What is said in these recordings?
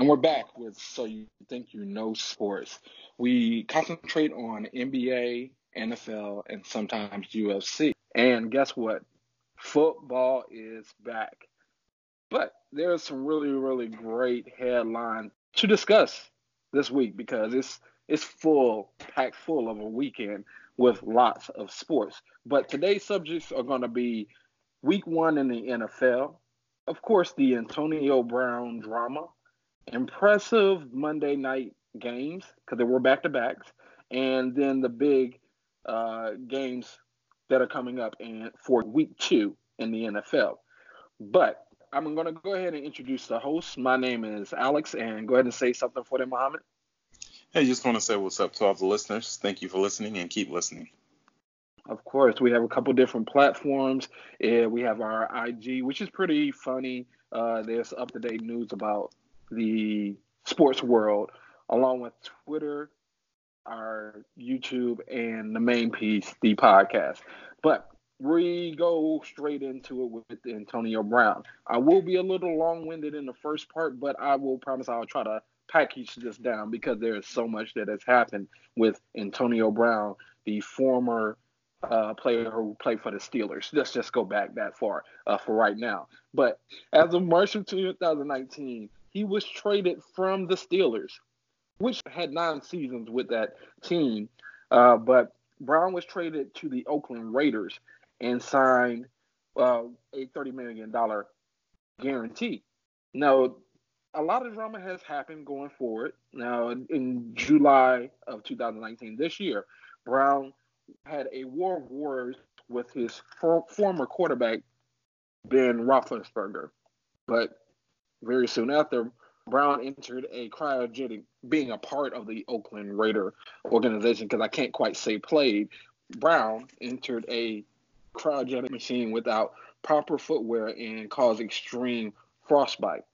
And we're back with So You Think You Know Sports. We concentrate on NBA, NFL, and sometimes UFC. And guess what? Football is back. But there's some really, really great headlines to discuss this week because it's it's full, packed full of a weekend with lots of sports. But today's subjects are going to be week one in the NFL, of course, the Antonio Brown drama, impressive Monday night games because they were back to backs, and then the big uh, games that are coming up in for week two in the NFL. But I'm going to go ahead and introduce the host. My name is Alex, and go ahead and say something for them, Muhammad. Hey, just want to say what's up to all the listeners. Thank you for listening and keep listening. Of course, we have a couple different platforms. Uh, we have our IG, which is pretty funny. Uh, there's up to date news about the sports world, along with Twitter, our YouTube, and the main piece, the podcast. But we go straight into it with Antonio Brown. I will be a little long winded in the first part, but I will promise I'll try to package this down because there is so much that has happened with Antonio Brown, the former uh, player who played for the Steelers. Let's just go back that far uh, for right now. But as of March of 2019, he was traded from the Steelers, which had nine seasons with that team. Uh, but Brown was traded to the Oakland Raiders and signed uh, a $30 million guarantee. Now, a lot of drama has happened going forward. Now, in July of 2019, this year, Brown had a war of words with his for- former quarterback, Ben Roethlisberger. But very soon after, Brown entered a cryogenic, being a part of the Oakland Raider organization, because I can't quite say played. Brown entered a cryogenic machine without proper footwear and caused extreme frostbite.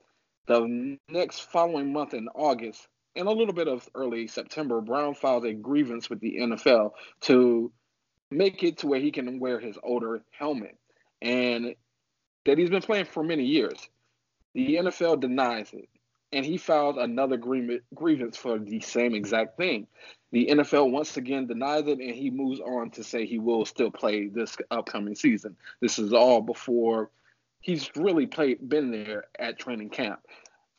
The next following month in August, and a little bit of early September, Brown filed a grievance with the NFL to make it to where he can wear his older helmet. And that he's been playing for many years. The NFL denies it. And he filed another grievance for the same exact thing. The NFL once again denies it, and he moves on to say he will still play this upcoming season. This is all before he's really played, been there at training camp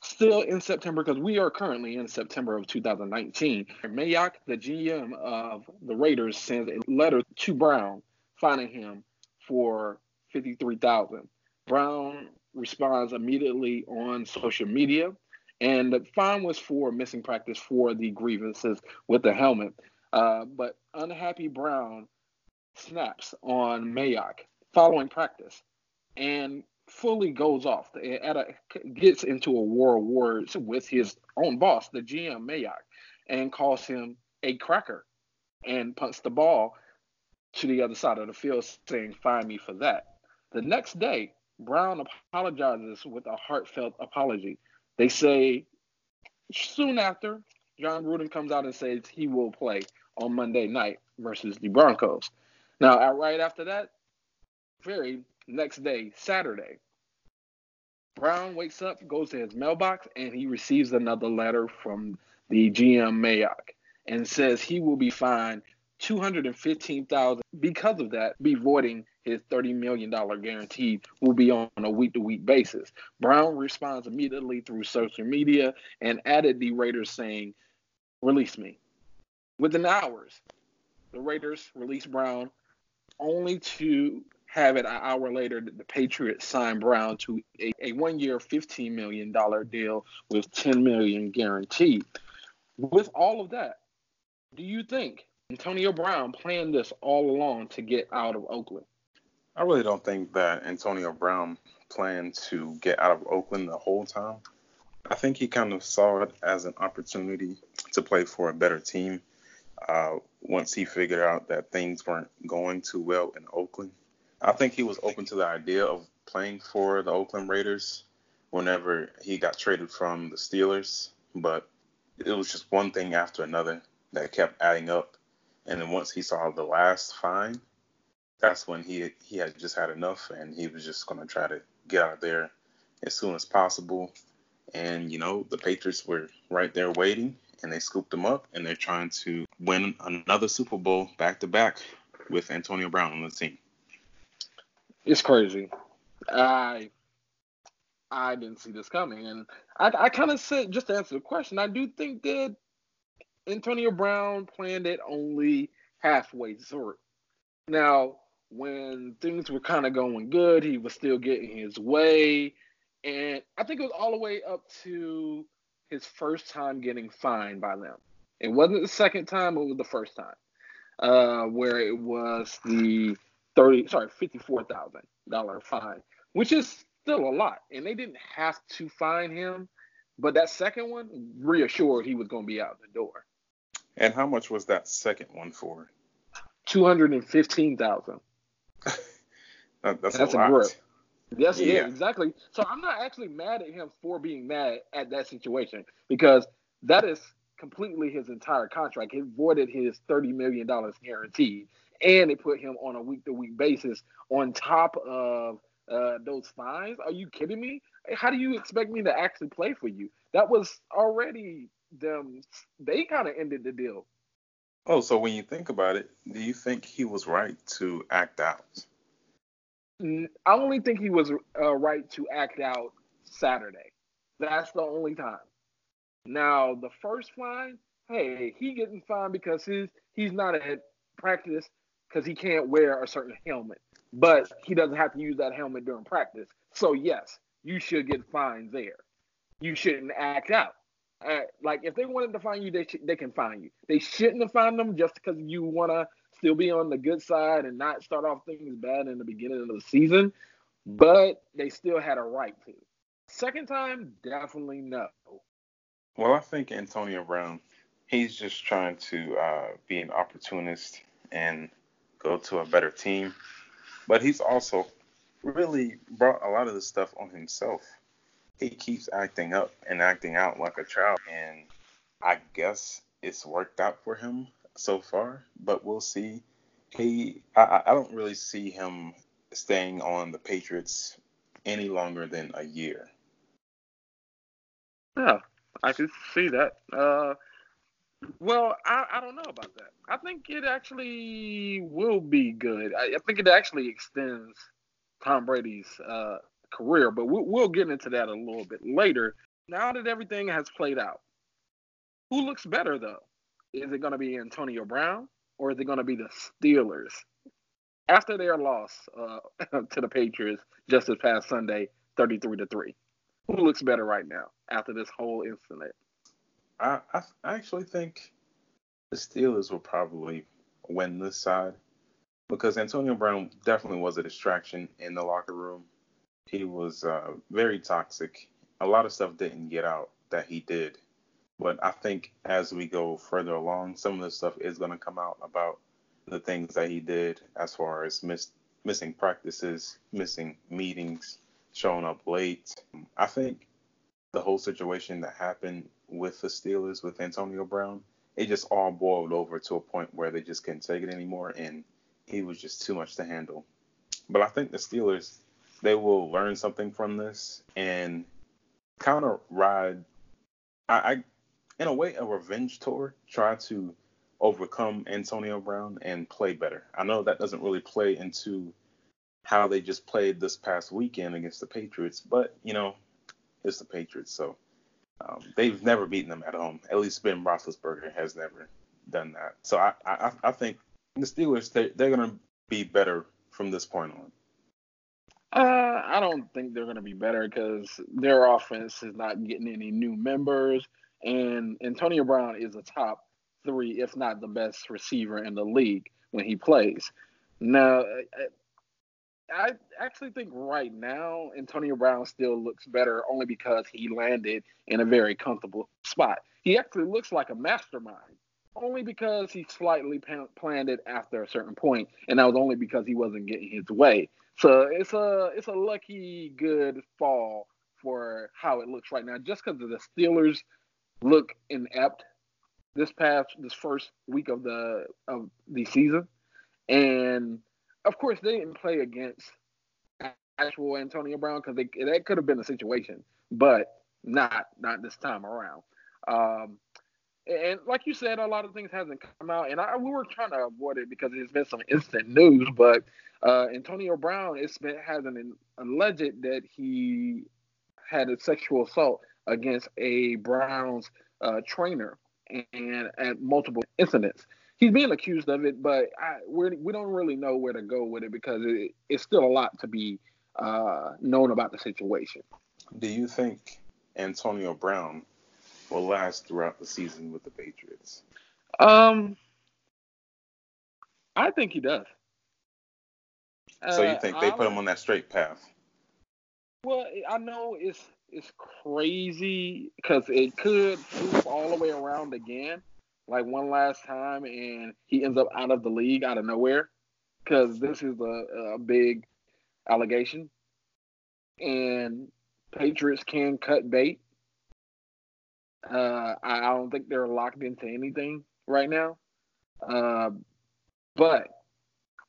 still in September because we are currently in September of 2019. Mayock, the GM of the Raiders, sends a letter to Brown finding him for 53,000. Brown responds immediately on social media, and the fine was for missing practice for the grievances with the helmet. Uh, but unhappy Brown snaps on Mayock following practice and fully goes off at a, gets into a war of words with his own boss, the GM Mayock, and calls him a cracker and punts the ball to the other side of the field, saying, "Find me for that." The next day, Brown apologizes with a heartfelt apology. They say soon after, Jon Gruden comes out and says he will play on Monday night versus the Broncos. Now, right after that, very next day, Saturday, Brown wakes up, goes to his mailbox, and he receives another letter from the GM Mayock and says he will be fined 215000 because of that be voiding his $30 million guarantee will be on a week-to-week basis brown responds immediately through social media and added the raiders saying release me within hours the raiders released brown only to have it an hour later that the Patriots signed Brown to a, a one-year, $15 million deal with 10 million guaranteed. With all of that, do you think Antonio Brown planned this all along to get out of Oakland? I really don't think that Antonio Brown planned to get out of Oakland the whole time. I think he kind of saw it as an opportunity to play for a better team. Uh, once he figured out that things weren't going too well in Oakland, I think he was open to the idea of playing for the Oakland Raiders whenever he got traded from the Steelers, but it was just one thing after another that kept adding up. And then once he saw the last fine, that's when he he had just had enough and he was just going to try to get out there as soon as possible. And, you know, the Patriots were right there waiting and they scooped him up and they're trying to win another Super Bowl back to back with Antonio Brown on the team. It's crazy. I I didn't see this coming, and I, I kind of said just to answer the question, I do think that Antonio Brown planned it only halfway through. Now, when things were kind of going good, he was still getting his way, and I think it was all the way up to his first time getting fined by them. It wasn't the second time; it was the first time, uh, where it was the thirty, sorry, fifty-four thousand dollar fine, which is still a lot. And they didn't have to fine him, but that second one reassured he was going to be out the door. And how much was that second one for? Two hundred and fifteen thousand. that, that's, that's a, a grip. Yes, yeah. exactly. So I'm not actually mad at him for being mad at that situation because that is completely his entire contract. It voided his thirty million dollars guaranteed, and it put him on a week to week basis on top of uh, those fines. Are you kidding me? How do you expect me to actually play for you? That was already them. They kind of ended the deal. Oh, so when you think about it, do you think he was right to act out? I only think he was uh, right to act out Saturday. That's the only time. Now the first fine, hey, he getting fined because he's he's not at practice because he can't wear a certain helmet but he doesn't have to use that helmet during practice. So yes, you should get fined there. You shouldn't act out. Uh, like if they wanted to find you, they sh- they can find you. They shouldn't have found them just because you want to still be on the good side and not start off things bad in the beginning of the season. But they still had a right to. Second time, definitely no. Well, I think Antonio Brown, he's just trying to uh, be an opportunist and go to a better team. But he's also really brought a lot of the stuff on himself. He keeps acting up and acting out like a child, and I guess it's worked out for him so far. But we'll see. He, I, I don't really see him staying on the Patriots any longer than a year. Yeah, I can see that. Uh, well, I, I don't know about that. I think it actually will be good. I, I think it actually extends Tom Brady's uh, career, but we'll, we'll get into that a little bit later. Now that everything has played out, who looks better though? Is it going to be Antonio Brown or is it going to be the Steelers? After their loss uh, to the Patriots just this past Sunday, 33 to 3. Who looks better right now after this whole incident? I, I actually think the Steelers will probably win this side because Antonio Brown definitely was a distraction in the locker room. He was uh, very toxic. A lot of stuff didn't get out that he did. But I think as we go further along, some of the stuff is going to come out about the things that he did as far as miss, missing practices, missing meetings, showing up late. I think the whole situation that happened with the Steelers with Antonio Brown, it just all boiled over to a point where they just couldn't take it anymore, and he was just too much to handle. But I think the Steelers, they will learn something from this and kind of ride, I, I, in a way, a revenge tour, try to overcome Antonio Brown and play better. I know that doesn't really play into how they just played this past weekend against the Patriots, but you know, it's the Patriots, so um, they've never beaten them at home. At least Ben Roethlisberger has never done that. So I I, I think the Steelers they they're gonna be better from this point on. Uh, I don't think they're gonna be better because their offense is not getting any new members, and Antonio Brown is a top three, if not the best receiver in the league when he plays. Now, I actually think right now Antonio Brown still looks better only because he landed in a very comfortable spot. He actually looks like a mastermind only because he slightly planned it after a certain point, and that was only because he wasn't getting his way. So it's a it's a lucky good fall for how it looks right now, just because the Steelers look inept this past this first week of the of the season, and of course, they didn't play against actual Antonio Brown because that could have been a situation. But not not this time around. Um, and like you said, a lot of things hasn't come out, and I, we were trying to avoid it because there's been some instant news. But uh, Antonio Brown, it's been has an alleged that he had a sexual assault against a Browns uh, trainer, and at multiple incidents. He's being accused of it, but I, we're, we don't really know where to go with it because it, it's still a lot to be uh, known about the situation. Do you think Antonio Brown will last throughout the season with the Patriots? Um, I think he does. So you think uh, they put him on that straight path? Well, I know it's it's crazy because it could move all the way around again, like one last time, and he ends up out of the league out of nowhere because this is a, a big allegation, and Patriots can cut bait uh, I, I don't think they're locked into anything right now. Uh, but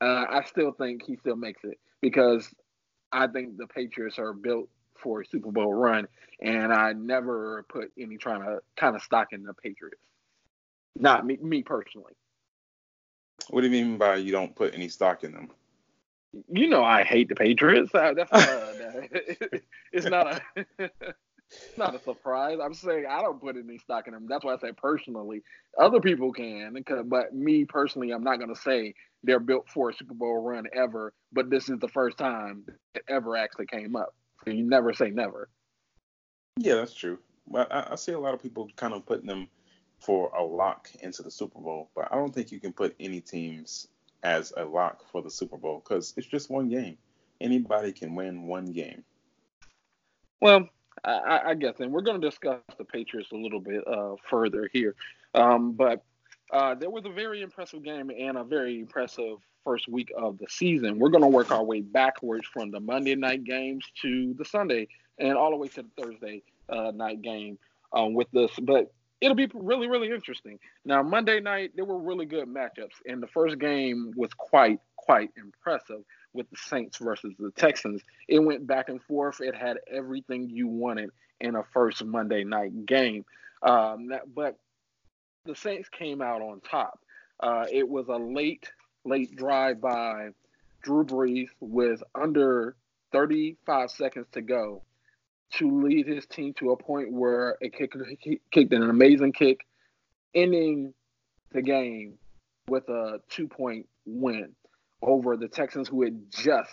uh, I still think he still makes it because I think the Patriots are built for a Super Bowl run, and I never put any trying to kind of stock in the Patriots. Not me, me personally. What do you mean by you don't put any stock in them? You know I hate the Patriots. That's not a, it's not a it's not a surprise. I'm saying I don't put any stock in them. That's why I say personally. Other people can, but me personally, I'm not going to say they're built for a Super Bowl run ever. But this is the first time it ever actually came up. So you never say never. Yeah, that's true. But I, I see a lot of people kind of putting them for a lock into the Super Bowl. But I don't think you can put any teams as a lock for the Super Bowl because it's just one game. Anybody can win one game. Well, I, I guess, and we're going to discuss the Patriots a little bit uh, further here. Um, but uh, there was a very impressive game and a very impressive first week of the season. We're going to work our way backwards from the Monday night games to the Sunday and all the way to the Thursday uh, night game um, with this. But it'll be really, really interesting. Now, Monday night, there were really good matchups, and the first game was quite, quite impressive with the Saints versus the Texans. It went back and forth. It had everything you wanted in a first Monday night game. Um, that, but the Saints came out on top. Uh, it was a late, late drive by Drew Brees with under 35 seconds to go to lead his team to a point where it kicked, kicked an amazing kick, ending the game with a two point win over the Texans, who had just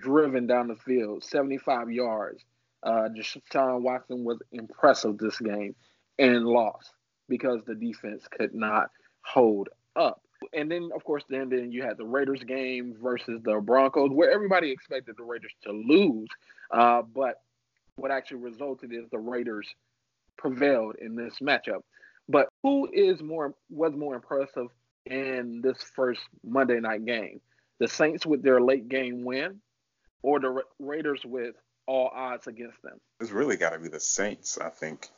driven down the field 75 yards. Uh, Deshaun Watson was impressive this game and lost because the defense could not hold up. And then, of course, then then you had the Raiders game versus the Broncos, where everybody expected the Raiders to lose, uh, but what actually resulted is the Raiders prevailed in this matchup. But who is more was more impressive in this first Monday night game? The Saints with their late game win, or the Ra- Raiders with all odds against them? It's really got to be the Saints, I think.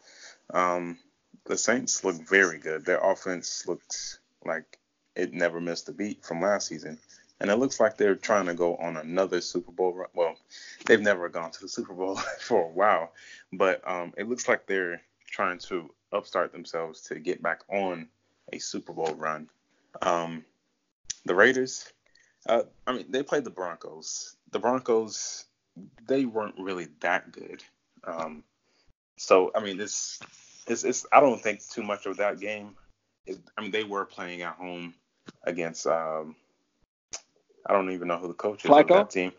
Um, the Saints look very good. Their offense looked like it never missed a beat from last season. And it looks like they're trying to go on another Super Bowl run. Well, they've never gone to the Super Bowl for a while, but um, it looks like they're trying to upstart themselves to get back on a Super Bowl run. Um, the Raiders, uh, I mean, they played the Broncos. The Broncos, they weren't really that good. Um, so I mean, it's, it's it's I don't think too much of that game. It, I mean, they were playing at home against um, I don't even know who the coach is Flacco? on that team.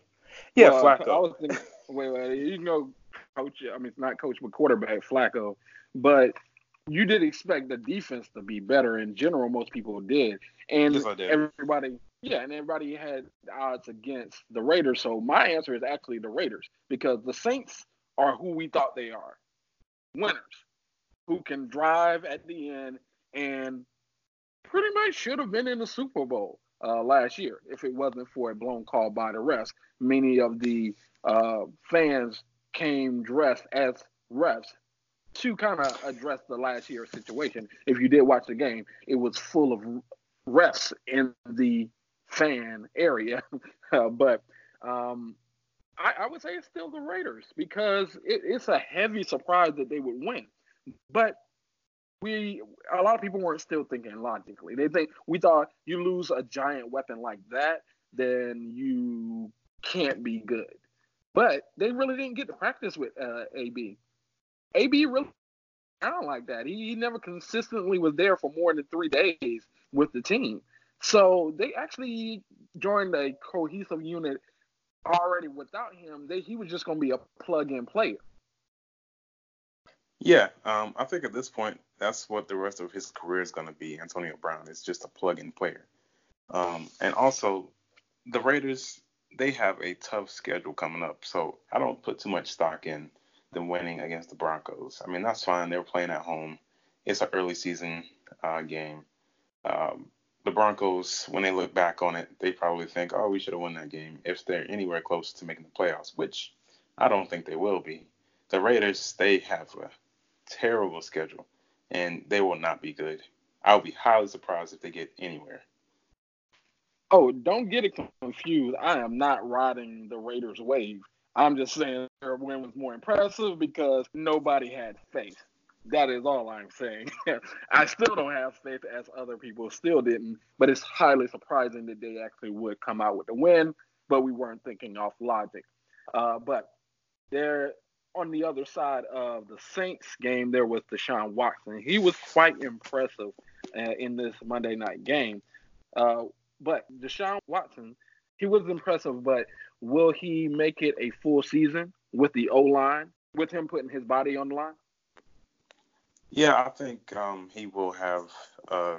Yeah, well, Flacco. I was thinking, wait, wait, you know, coach. I mean, it's not coach, but quarterback Flacco. But you did expect the defense to be better in general. Most people did, and yes, did. everybody, yeah, and everybody had odds against the Raiders. So my answer is actually the Raiders because the Saints are who we thought they are, winners, who can drive at the end and pretty much should have been in the Super Bowl uh, last year if it wasn't for a blown call by the refs. Many of the uh, fans came dressed as refs to kind of address the last year situation. If you did watch the game, it was full of refs in the fan area. uh, but um, I, I, would say it's still the Raiders because it, it's a heavy surprise that they would win. But we a lot of people weren't still thinking logically. They think we thought you lose a giant weapon like that, then you can't be good. But they really didn't get to practice with uh, AB. AB really kind like that. He, he never consistently was there for more than three days with the team. So they actually joined a cohesive unit already without him. They, he was just going to be a plug-in player. Yeah, um, I think at this point that's what the rest of his career is going to be. Antonio Brown is just a plug-in player. Um, and also, the Raiders they have a tough schedule coming up, so I don't put too much stock in them winning against the Broncos. I mean, that's fine. They're playing at home. It's an early season uh, game. Um, the Broncos, when they look back on it, they probably think, oh, we should have won that game if they're anywhere close to making the playoffs, which I don't think they will be. The Raiders, they have a terrible schedule, and they will not be good. I'll be highly surprised if they get anywhere. Oh, don't get it confused. I am not riding the Raiders wave. I'm just saying their win was more impressive because nobody had faith. That is all I'm saying. I still don't have faith as other people still didn't, but it's highly surprising that they actually would come out with the win, but we weren't thinking off logic. Uh, but there, on the other side of the Saints game, there was Deshaun Watson. He was quite impressive uh, in this Monday night game. Uh, but Deshaun Watson, he was impressive, but will he make it a full season with the O line, with him putting his body on the line? Yeah, I think um, he will have a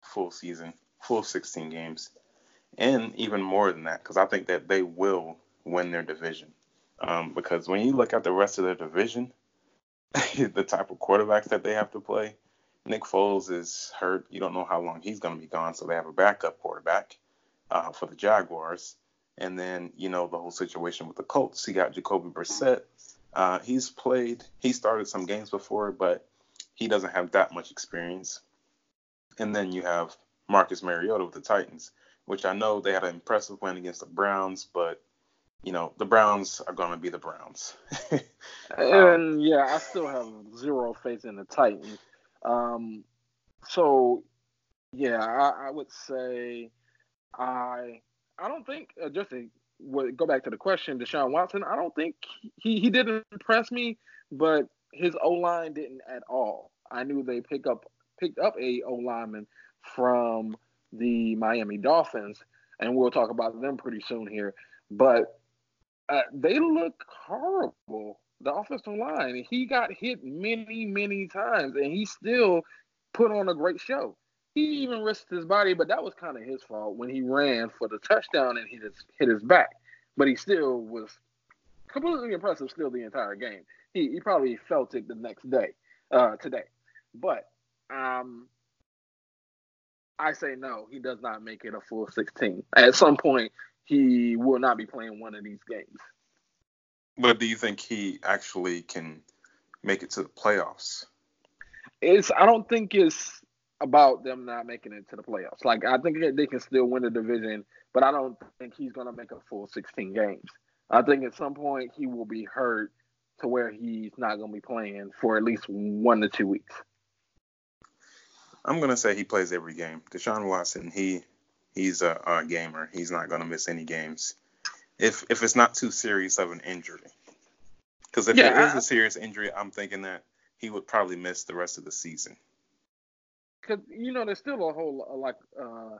full season, full 16 games, and even more than that, because I think that they will win their division. Um, because when you look at the rest of their division, the type of quarterbacks that they have to play, Nick Foles is hurt. You don't know how long he's going to be gone, so they have a backup quarterback uh, for the Jaguars. And then, you know, the whole situation with the Colts. He got Jacoby Brissett. Uh, he's played, he started some games before, but he doesn't have that much experience. And then you have Marcus Mariota with the Titans, which I know they had an impressive win against the Browns, but you know the Browns are going to be the Browns. and yeah, I still have zero faith in the Titans. Um, so yeah, I, I would say I I don't think uh, just to go back to the question, Deshaun Watson. I don't think he he didn't impress me, but his O line didn't at all. I knew they pick up picked up a O lineman from the Miami Dolphins, and we'll talk about them pretty soon here. But uh, they look horrible. The offensive line. He got hit many, many times, and he still put on a great show. He even risked his body, but that was kind of his fault when he ran for the touchdown and hit his hit his back. But he still was completely impressive still the entire game. He he probably felt it the next day, uh, today. But um, I say no. He does not make it a full 16. At some point, he will not be playing one of these games. But do you think he actually can make it to the playoffs? It's. I don't think it's about them not making it to the playoffs. Like I think they can still win the division, but I don't think he's going to make a full 16 games. I think at some point he will be hurt to where he's not going to be playing for at least one to two weeks. I'm going to say he plays every game. Deshaun Watson, he he's a, a gamer. He's not going to miss any games. If if it's not too serious of an injury. Because if yeah, it is a serious injury, I'm thinking that he would probably miss the rest of the season because you know there's still a whole like uh,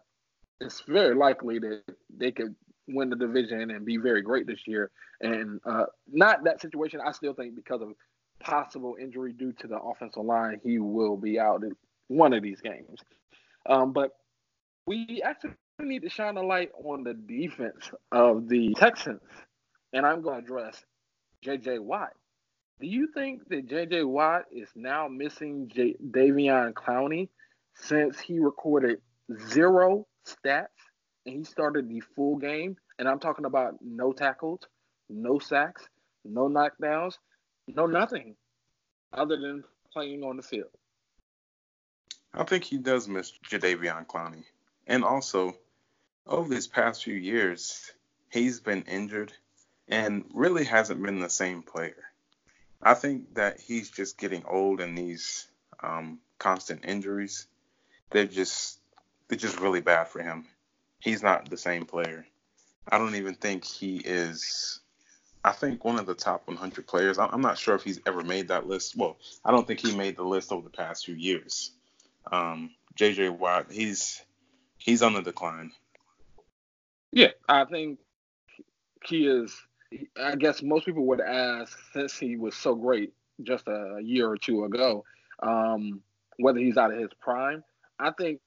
it's very likely that they could win the division and be very great this year. And uh, not that situation. I still think because of possible injury due to the offensive line, he will be out in one of these games. Um, but we actually need to shine a light on the defense of the Texans, and I'm going to address J.J. Watt. Do you think that J.J. Watt is now missing J- Davion Clowney since he recorded zero stats and he started the full game. And I'm talking about no tackles, no sacks, no knockdowns, no nothing other than playing on the field. I think he does miss Jadeveon Clowney. And also, over these past few years, he's been injured and really hasn't been the same player. I think that he's just getting old and these um, constant injuries. They're just they're just really bad for him. He's not the same player. I don't even think he is. I think one of the top 100 players. I'm not sure if he's ever made that list. Well, I don't think he made the list over the past few years. Um, JJ Watt, he's he's on the decline. Yeah, I think he is. I guess most people would ask since he was so great just a year or two ago, um, whether he's out of his prime. I think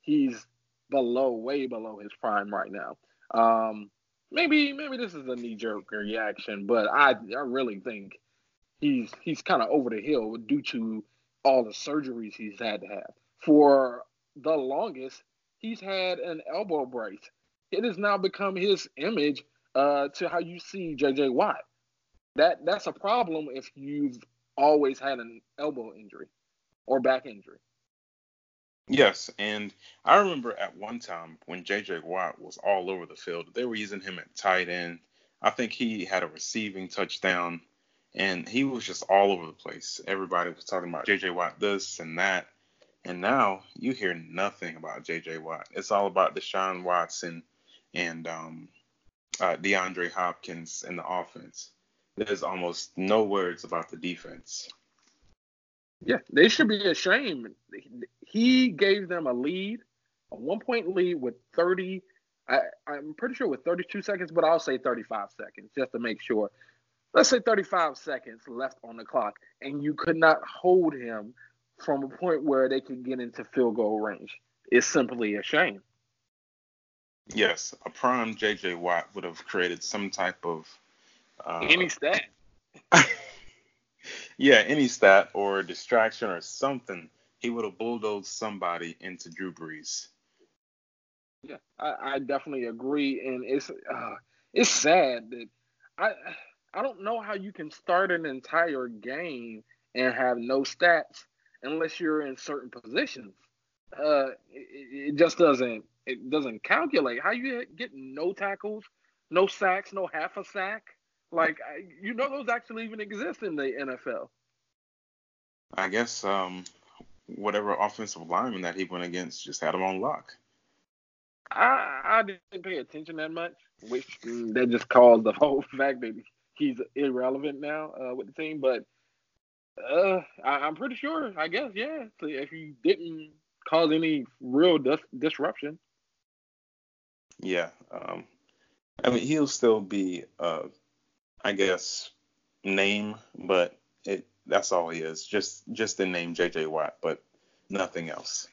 he's below, way below his prime right now. Um, maybe maybe this is a knee jerk reaction, but I I really think he's he's kind of over the hill due to all the surgeries he's had to have. For the longest, he's had an elbow brace. It has now become his image uh, to how you see JJ Watt. That that's a problem if you've always had an elbow injury or back injury. Yes, and I remember at one time when JJ Watt was all over the field, they were using him at tight end. I think he had a receiving touchdown, and he was just all over the place. Everybody was talking about JJ Watt this and that, and now you hear nothing about JJ Watt. It's all about Deshaun Watson and um, uh, DeAndre Hopkins in the offense. There's almost no words about the defense. Yeah, they should be ashamed. He gave them a lead, a one point lead with 30, I, I'm pretty sure with 32 seconds, but I'll say 35 seconds just to make sure. Let's say 35 seconds left on the clock, and you could not hold him from a point where they could get into field goal range. It's simply a shame. Yes, a prime JJ Watt would have created some type of uh, any stat. yeah, any stat or distraction or something. He would have bulldozed somebody into Drew Brees. Yeah, I, I definitely agree, and it's uh, it's sad that I I don't know how you can start an entire game and have no stats unless you're in certain positions. Uh, it, it just doesn't it doesn't calculate. How you get no tackles, no sacks, no half a sack? Like you know those actually even exist in the NFL. I guess um, whatever offensive lineman that he went against just had him on lock. I I didn't pay attention that much, which mm, that just caused the whole fact that he's irrelevant now uh, with the team. But uh, I, am pretty sure. I guess yeah. So if he didn't cause any real dis- disruption. Yeah. Um, I mean, he'll still be, uh, I guess, name, but it that's all he is. Just just the name J.J. Watt, but nothing else.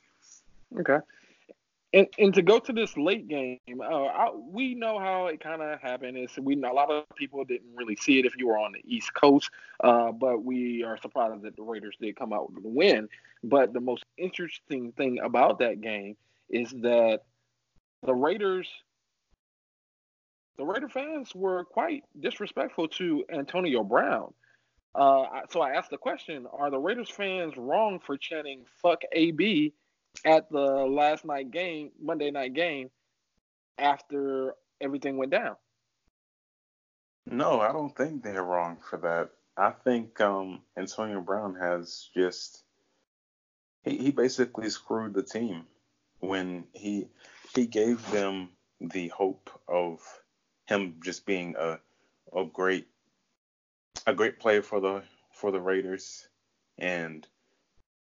Okay. And, and to go to this late game, uh, I, we know how it kind of happened. Is we a lot of people didn't really see it if you were on the East Coast, uh, but we are surprised that the Raiders did come out with a win. But the most interesting thing about that game is that the Raiders, the Raider fans were quite disrespectful to Antonio Brown. Uh, so I asked the question: Are the Raiders fans wrong for chanting "fuck AB" at the last night game, Monday night game, after everything went down? No, I don't think they're wrong for that. I think um, Antonio Brown has just he, he basically screwed the team when he he gave them the hope of him just being a a great a great player for the for the Raiders and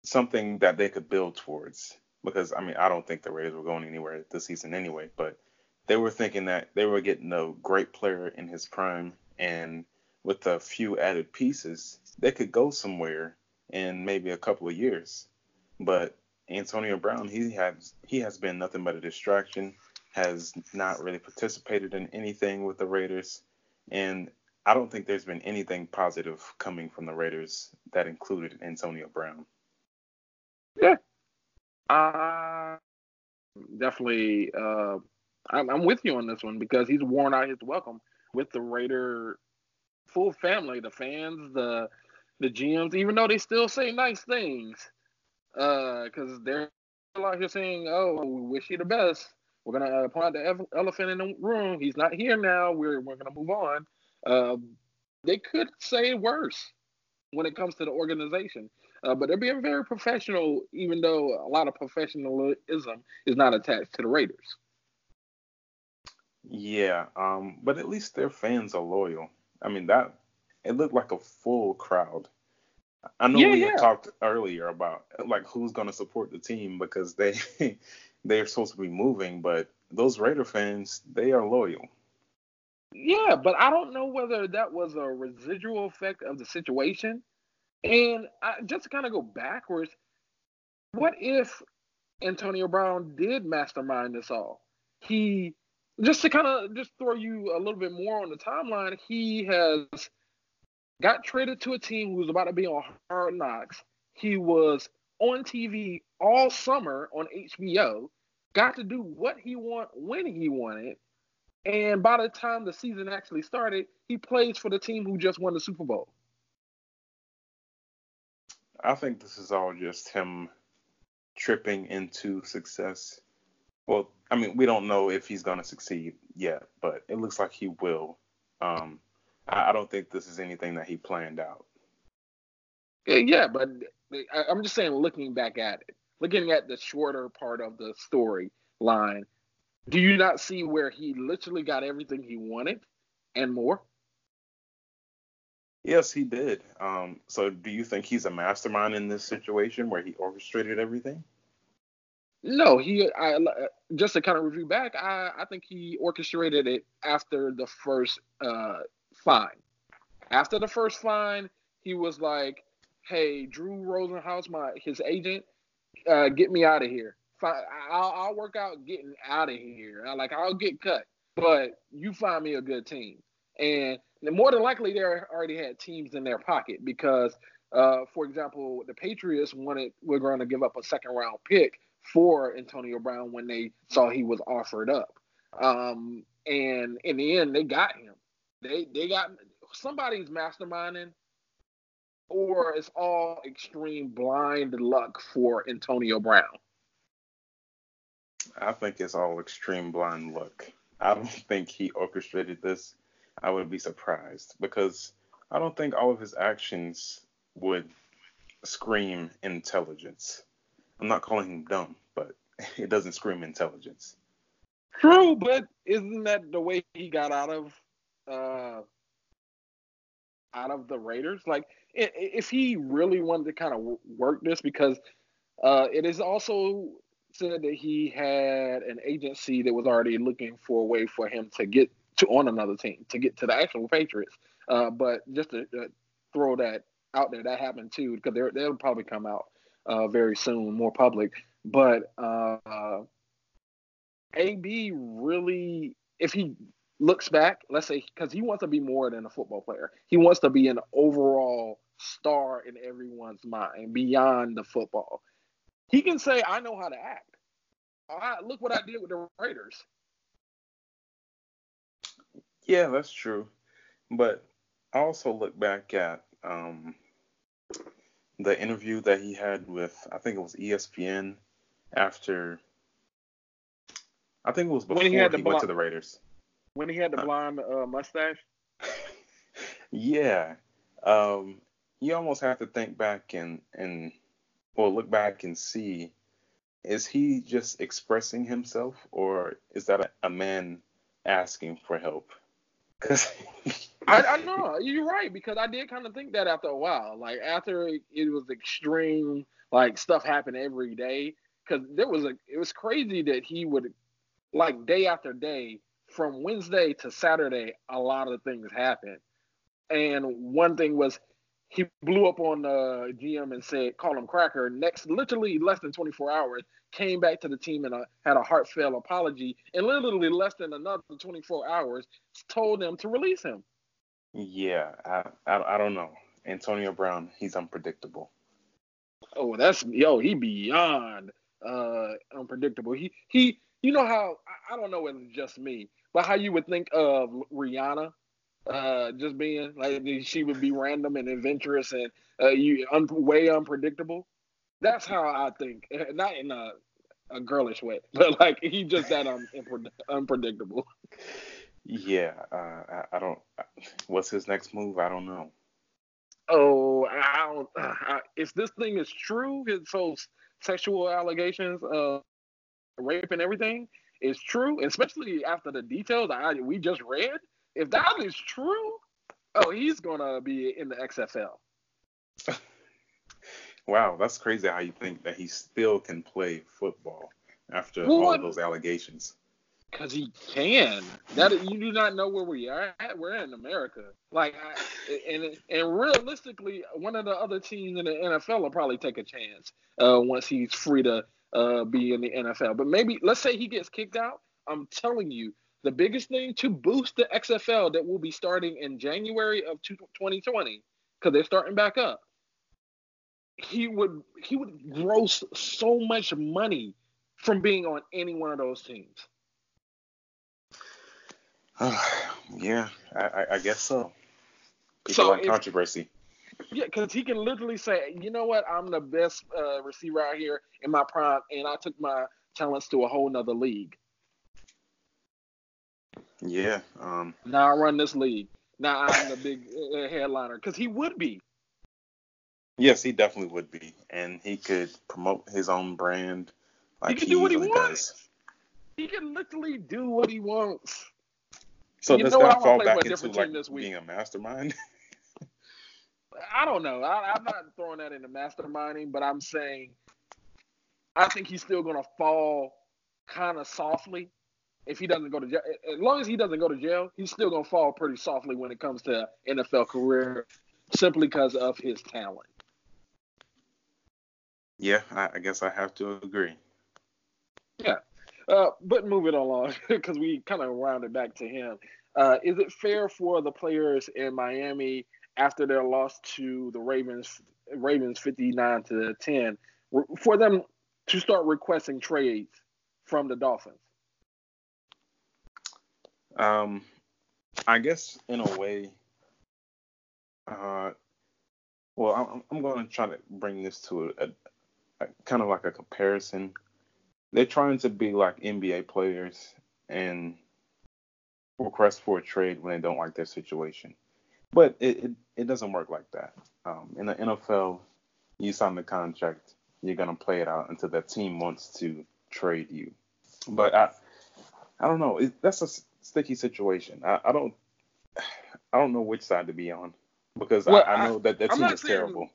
something that they could build towards. Because I mean, I don't think the Raiders were going anywhere this season anyway, but they were thinking that they were getting a great player in his prime, and with a few added pieces, they could go somewhere in maybe a couple of years. But Antonio Brown, he has he has been nothing but a distraction, has not really participated in anything with the Raiders, and I don't think there's been anything positive coming from the Raiders that included Antonio Brown. Yeah, uh, definitely. Uh, I'm, I'm with you on this one because he's worn out his welcome with the Raider full family, the fans, the the GMs, even though they still say nice things because uh, they're out here saying, "Oh, we wish you the best. We're gonna uh, point out the elephant in the room. He's not here now. We're we're gonna move on." Uh, they could say worse when it comes to the organization. Uh, but they're being very professional, even though a lot of professionalism is not attached to the Raiders. Yeah, um, but at least their fans are loyal. I mean that it looked like a full crowd. I know yeah, we yeah. talked earlier about like who's going to support the team because they they're supposed to be moving, but those Raider fans they are loyal. Yeah, but I don't know whether that was a residual effect of the situation. And I, just to kind of go backwards, what if Antonio Brown did mastermind this all? He just to kind of just throw you a little bit more on the timeline, he has got traded to a team who was about to be on Hard Knocks. He was on TV all summer on HBO, got to do what he want when he wanted, and by the time the season actually started, he plays for the team who just won the Super Bowl. I think this is all just him tripping into success. Well, I mean, we don't know if he's going to succeed yet, but it looks like he will. Um, I, I don't think this is anything that he planned out. Yeah, but I'm just saying, looking back at it, looking at the shorter part of the storyline, do you not see where he literally got everything he wanted and more? Yes, he did. Um, so, do you think he's a mastermind in this situation where he orchestrated everything? No, he. I just to kind of review back. I I think he orchestrated it after the first uh, fine. After the first fine, he was like, "Hey, Drew Rosenhaus, my his agent, uh, get me out of here. I'll, I'll work out getting out of here. Like I'll get cut, but you find me a good team." And more than likely, they already had teams in their pocket because, uh, for example, the Patriots wanted were going to give up a second round pick for Antonio Brown when they saw he was offered up. Um, and in the end, they got him. They they got somebody's masterminding, or it's all extreme blind luck for Antonio Brown. I think it's all extreme blind luck. I don't think he orchestrated this. I would be surprised because I don't think all of his actions would scream intelligence. I'm not calling him dumb, but it doesn't scream intelligence. True, but isn't that the way he got out of uh, out of the Raiders. Like, if he really wanted to kind of work this, because uh, it is also said that he had an agency that was already looking for a way for him to get to on another team to get to the actual Patriots. Uh, but just to uh, throw that out there, that happened too because they'll probably come out uh, very soon, more public. But uh, AB really, if he looks back, let's say, because he wants to be more than a football player. He wants to be an overall star in everyone's mind beyond the football. He can say, I know how to act. I, look what I did with the Raiders. Yeah, that's true. But I also look back at um, the interview that he had with, I think it was ESPN after, I think it was before when he, had he went to the Raiders when he had the blonde uh, mustache. yeah, um, you almost have to think back and and well look back and see is he just expressing himself or is that a, a man asking for help? Because I, I know you're right because I did kind of think that after a while, like after it, it was extreme, like stuff happened every day. Because there was a, it was crazy that he would, like day after day, from Wednesday to Saturday, a lot of things happened. And one thing was he blew up on the GM and said, call him cracker. Next, literally less than 24 hours, came back to the team and uh, had a heartfelt apology. And literally less than another 24 hours, told them to release him. Yeah, I, I, I don't know. Antonio Brown, he's unpredictable. Oh, that's yo, he beyond uh unpredictable. He he you know how I, I don't know if it's just me, but how you would think of Rihanna uh, just being like she would be random and adventurous and uh, you un- way unpredictable. That's how I think, not in a, a girlish way, but like he just that un- unpredictable. Yeah, uh, I, I, don't. What's his next move? I don't know. Oh, I don't. I, if this thing is true, his whole sexual allegations, uh, rape and everything is true, especially after the details I we just read. If that is true, oh, he's gonna be in the XFL. wow, that's crazy how you think that he still can play football after well, all those allegations. Because he can. That you do not know where we are at. We're in America. Like, I, and and realistically, one of the other teams in the NFL will probably take a chance uh, once he's free to uh, be in the NFL. But maybe let's say he gets kicked out. I'm telling you, the biggest thing to boost the XFL that will be starting in January of 2020 because they're starting back up. He would he would gross so much money from being on any one of those teams. yeah, I, I, guess so. People so like if, controversy. Yeah, because he can literally say, you know what, I'm the best uh, receiver out here in my prime, and I took my talents to a whole nother league. Yeah. Um, now I run this league. Now I'm the big uh, headliner because he would be. Yes, he definitely would be, and he could promote his own brand. Like he can he do what he wants. Does. He can literally do what he wants. So you does that fall back into like being a mastermind? I don't know. I, am not throwing that into masterminding, but I'm saying I think he's still going to fall kind of softly if he doesn't go to jail. As long as he doesn't go to jail, he's still going to fall pretty softly when it comes to NFL career, simply because of his talent. Yeah, I, I guess I have to agree. Yeah. Uh, but moving along, because we kind of rounded back to him. Uh, is it fair for the players in Miami after their loss to the Ravens, Ravens 59 to 10, for them to start requesting trades from the Dolphins? Um, I guess in a way, uh, well, I'm, I'm going to try to bring this to a, a, kind of like a comparison they're trying to be like NBA players and request for a trade when they don't like their situation. But it, it, it doesn't work like that. Um, in the NFL, you sign the contract, you're gonna play it out until that team wants to trade you. But I I don't know. It, that's a sticky situation. I, I don't I don't know which side to be on because well, I, I, know that that team is saying, terrible.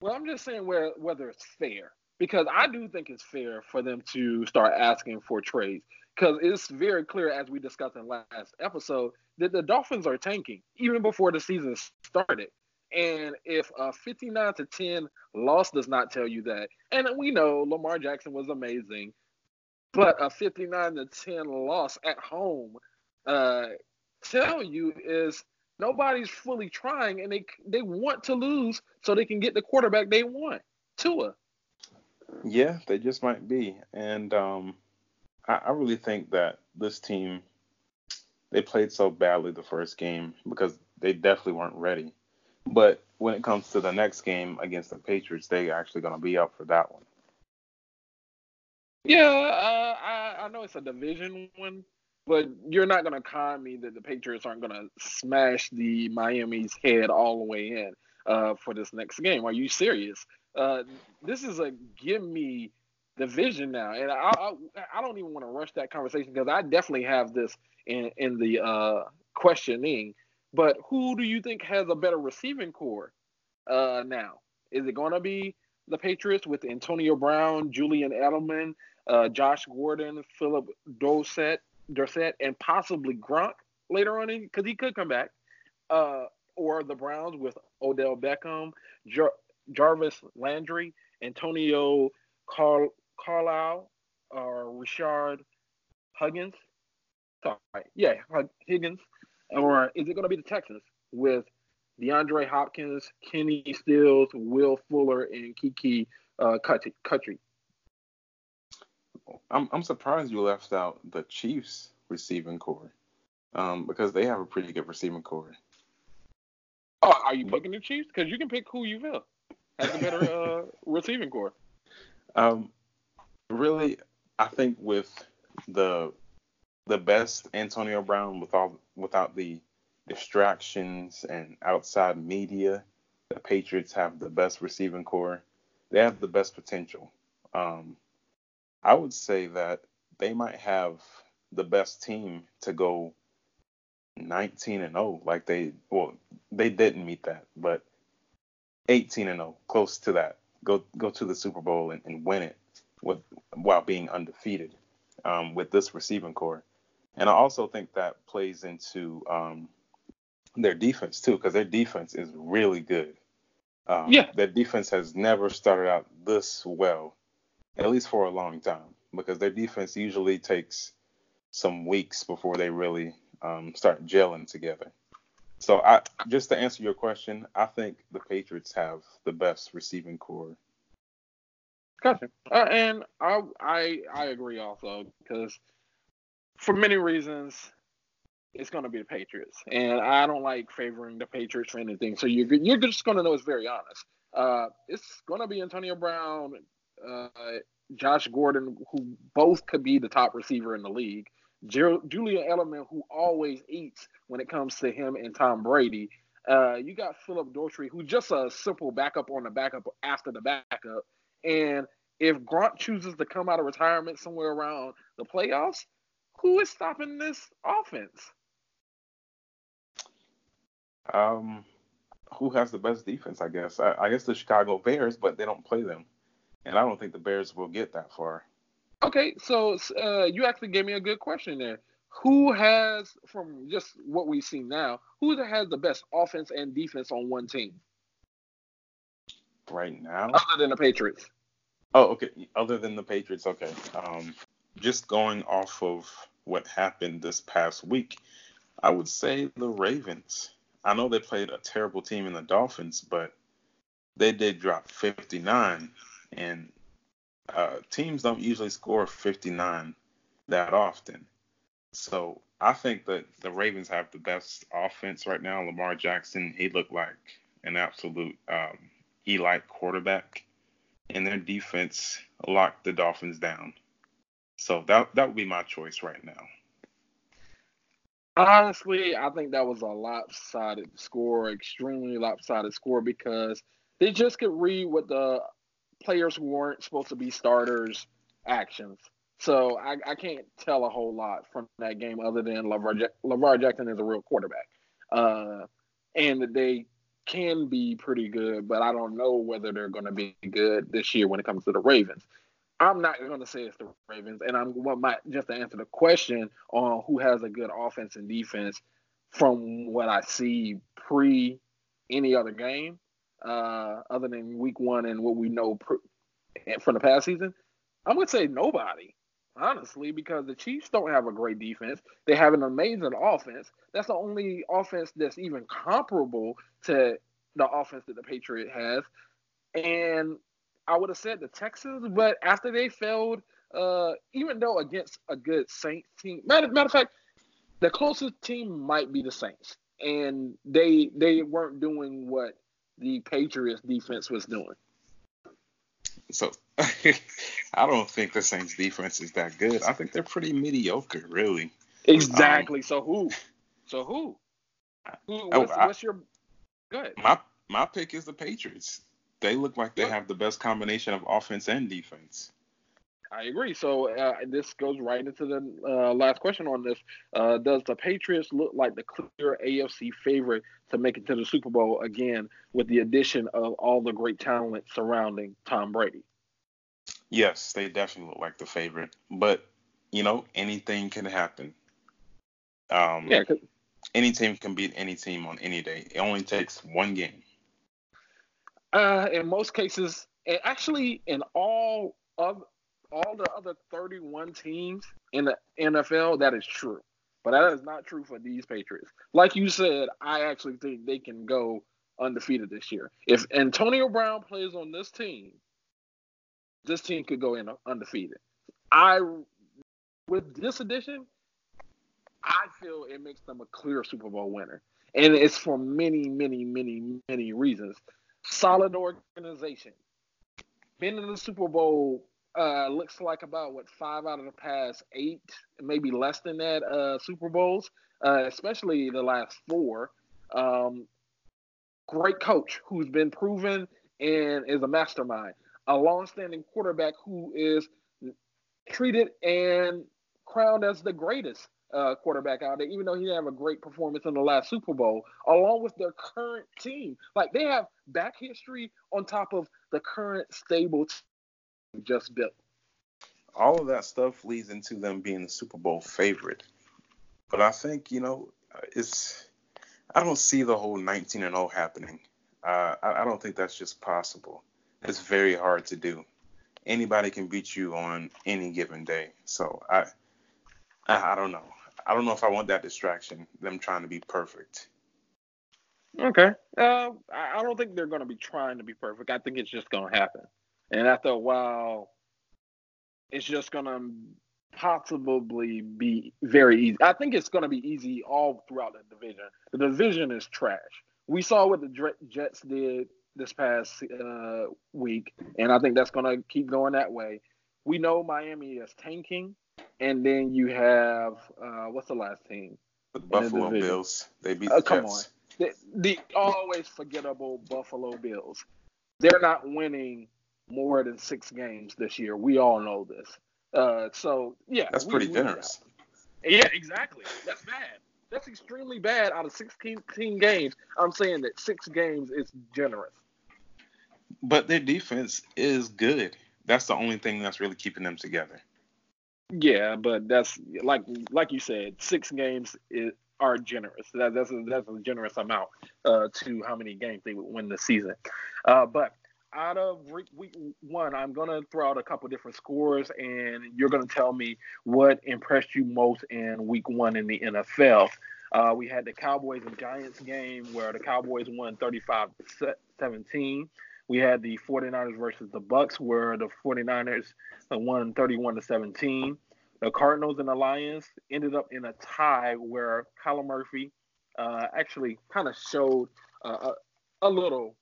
Well, I'm just saying where whether it's fair because I do think it's fair for them to start asking for trades because it's very clear, as we discussed in last episode, that the Dolphins are tanking even before the season started. And if a 59 to 10 loss does not tell you that, and we know Lamar Jackson was amazing, but a 59 to 10 loss at home uh, tell you is nobody's fully trying, and they they want to lose so they can get the quarterback they want, Tua. Yeah, they just might be. And um, I, I really think that this team, they played so badly the first game because they definitely weren't ready. But when it comes to the next game against the Patriots, they actually going to be up for that one. Yeah, uh, I, I know it's a division one, but you're not going to con me that the Patriots aren't going to smash the Miami's head all the way in uh, for this next game. Are you serious? Uh, this is a give me the vision now, and I I, I don't even want to rush that conversation because I definitely have this in in the uh, questioning. But who do you think has a better receiving corps uh, now? Is it going to be the Patriots with Antonio Brown, Julian Edelman, uh, Josh Gordon, Phillip Dorsett, Dorsett, and possibly Gronk later on because he could come back, uh, or the Browns with Odell Beckham, Jarvis Landry, Antonio Carl Carlisle, or Rashard Huggins. Sorry, yeah, Higgins. Or is it going to be the Texans with DeAndre Hopkins, Kenny Stills, Will Fuller, and Keke uh, Coutee? I'm I'm surprised you left out the Chiefs receiving corps, um, because they have a pretty good receiving corps. Oh, are you picking the Chiefs? Because you can pick who you will has a better uh, receiving corps? Um, really, I think with the the best Antonio Brown without without the distractions and outside media. The Patriots have the best receiving corps. They have the best potential. Um, I would say that they might have the best team to go 19 and 0. Like they, well, they didn't meet that, but 18 and 0, close to that. Go go to the Super Bowl and, and win it with while being undefeated um, with this receiving corps. And I also think that plays into um, their defense too, because their defense is really good. Um, yeah, their defense has never started out this well, at least for a long time, because their defense usually takes some weeks before they really um, start gelling together. So I just to answer your question, I think the Patriots have the best receiving corps. Gotcha. Uh, and I I I agree also because for many reasons it's going to be the Patriots, and I don't like favoring the Patriots for anything. So you're you're just going to know it's very honest. Uh, it's going to be Antonio Brown, uh, Josh Gordon, who both could be the top receiver in the league. Julian Edelman, who always eats when it comes to him and Tom Brady. Uh, you got Phillip Dorsett, who's just a simple backup on the backup after the backup. And if Gronk chooses to come out of retirement somewhere around the playoffs, who is stopping this offense? Um, who has the best defense? I guess. I, I guess the Chicago Bears, but they don't play them, and I don't think the Bears will get that far. Okay, so uh, you actually gave me a good question there. Who has, from just what we see now, who has the best offense and defense on one team? Right now, other than the Patriots. Oh, okay. Other than the Patriots, okay. Um, just going off of what happened this past week, I would say the Ravens. I know they played a terrible team in the Dolphins, but they did drop 59, and uh, teams don't usually score 59 that often. So I think that the Ravens have the best offense right now. Lamar Jackson, he looked like an absolute um, elite quarterback, and their defense locked the Dolphins down. So that that would be my choice right now. Honestly, I think that was a lopsided score, extremely lopsided score because they just could read what the players who weren't supposed to be starters actions. So I, I can't tell a whole lot from that game other than LeVar, LeVar Jackson is a real quarterback. Uh, and they can be pretty good, but I don't know whether they're going to be good this year when it comes to the Ravens. I'm not going to say it's the Ravens, and I'm what might just to answer the question on who has a good offense and defense from what I see pre any other game uh, other than week one and what we know pr- from the past season, I'm going to say nobody, honestly, because the Chiefs don't have a great defense. They have an amazing offense. That's the only offense that's even comparable to the offense that the Patriot has. And I would have said the Texans, but after they failed, uh, even though against a good Saints team, matter, matter of fact, the closest team might be the Saints, and they they weren't doing what the Patriots defense was doing. So I don't think the Saints defense is that good. I think they're pretty mediocre, really. Exactly. Um, so who? So who? who oh, what's, I, what's your good? My my pick is the Patriots. They look like they have the best combination of offense and defense. I agree. So uh, this goes right into the uh, last question on this. Uh, does the Patriots look like the clear AFC favorite to make it to the Super Bowl again with the addition of all the great talent surrounding Tom Brady? Yes, they definitely look like the favorite. But, you know, anything can happen. Um, yeah, any team can beat any team on any day. It only takes one game. Uh, in most cases, actually in all of all the other 31 teams in the NFL, that is true. But that is not true for these Patriots. Like you said, I actually think they can go undefeated this year. If Antonio Brown plays on this team, this team could go in undefeated. I, with this addition, I feel it makes them a clear Super Bowl winner. And it's for many, many, many, many reasons. Solid organization. Been in the Super Bowl uh, looks like about what five out of the past eight, maybe less than that, uh, Super Bowls, uh, especially the last four. Um, great coach who's been proven and is a mastermind. A long-standing quarterback who is treated and crowned as the greatest uh, quarterback out there, even though he didn't have a great performance in the last Super Bowl, along with their current team. Like they have back history on top of the current stable just built. All of that stuff leads into them being the Super Bowl favorite. But I think, you know, it's I don't see the whole 19 and 0 happening. Uh, I, I don't think that's just possible. It's very hard to do. Anybody can beat you on any given day. So I, I, I don't know. I don't know if I want that distraction. Them trying to be perfect. Okay. Uh, I don't think they're going to be trying to be perfect. I think it's just going to happen. And after a while, it's just going to possibly be very easy. I think it's going to be easy all throughout the division. The division is trash. We saw what the Jets did this past uh, week, and I think that's going to keep going that way. We know Miami is tanking, and then you have uh, what's the last team? The Buffalo the Bills. They beat uh, the Jets. Come on, the, the always forgettable Buffalo Bills. They're not winning more than six games this year. We all know this. Uh, so yeah, that's pretty we, generous. yeah, exactly. That's bad. That's extremely bad. Out of 16 games, I'm saying that six games is generous. But their defense is good. That's the only thing that's really keeping them together. Yeah, but that's like like you said, six games is, are generous. That, that's a, that's a generous amount uh, to how many games they would win the season. Uh, but out of week one, I'm gonna throw out a couple different scores, and you're gonna tell me what impressed you most in week one in the NFL. Uh, we had the Cowboys and Giants game where the Cowboys won 35 17. We had the 49ers versus the Bucs where the 49ers won 31 to 17. The Cardinals and the Lions ended up in a tie where Kyler Murphy uh, actually kind of showed uh, a, a, little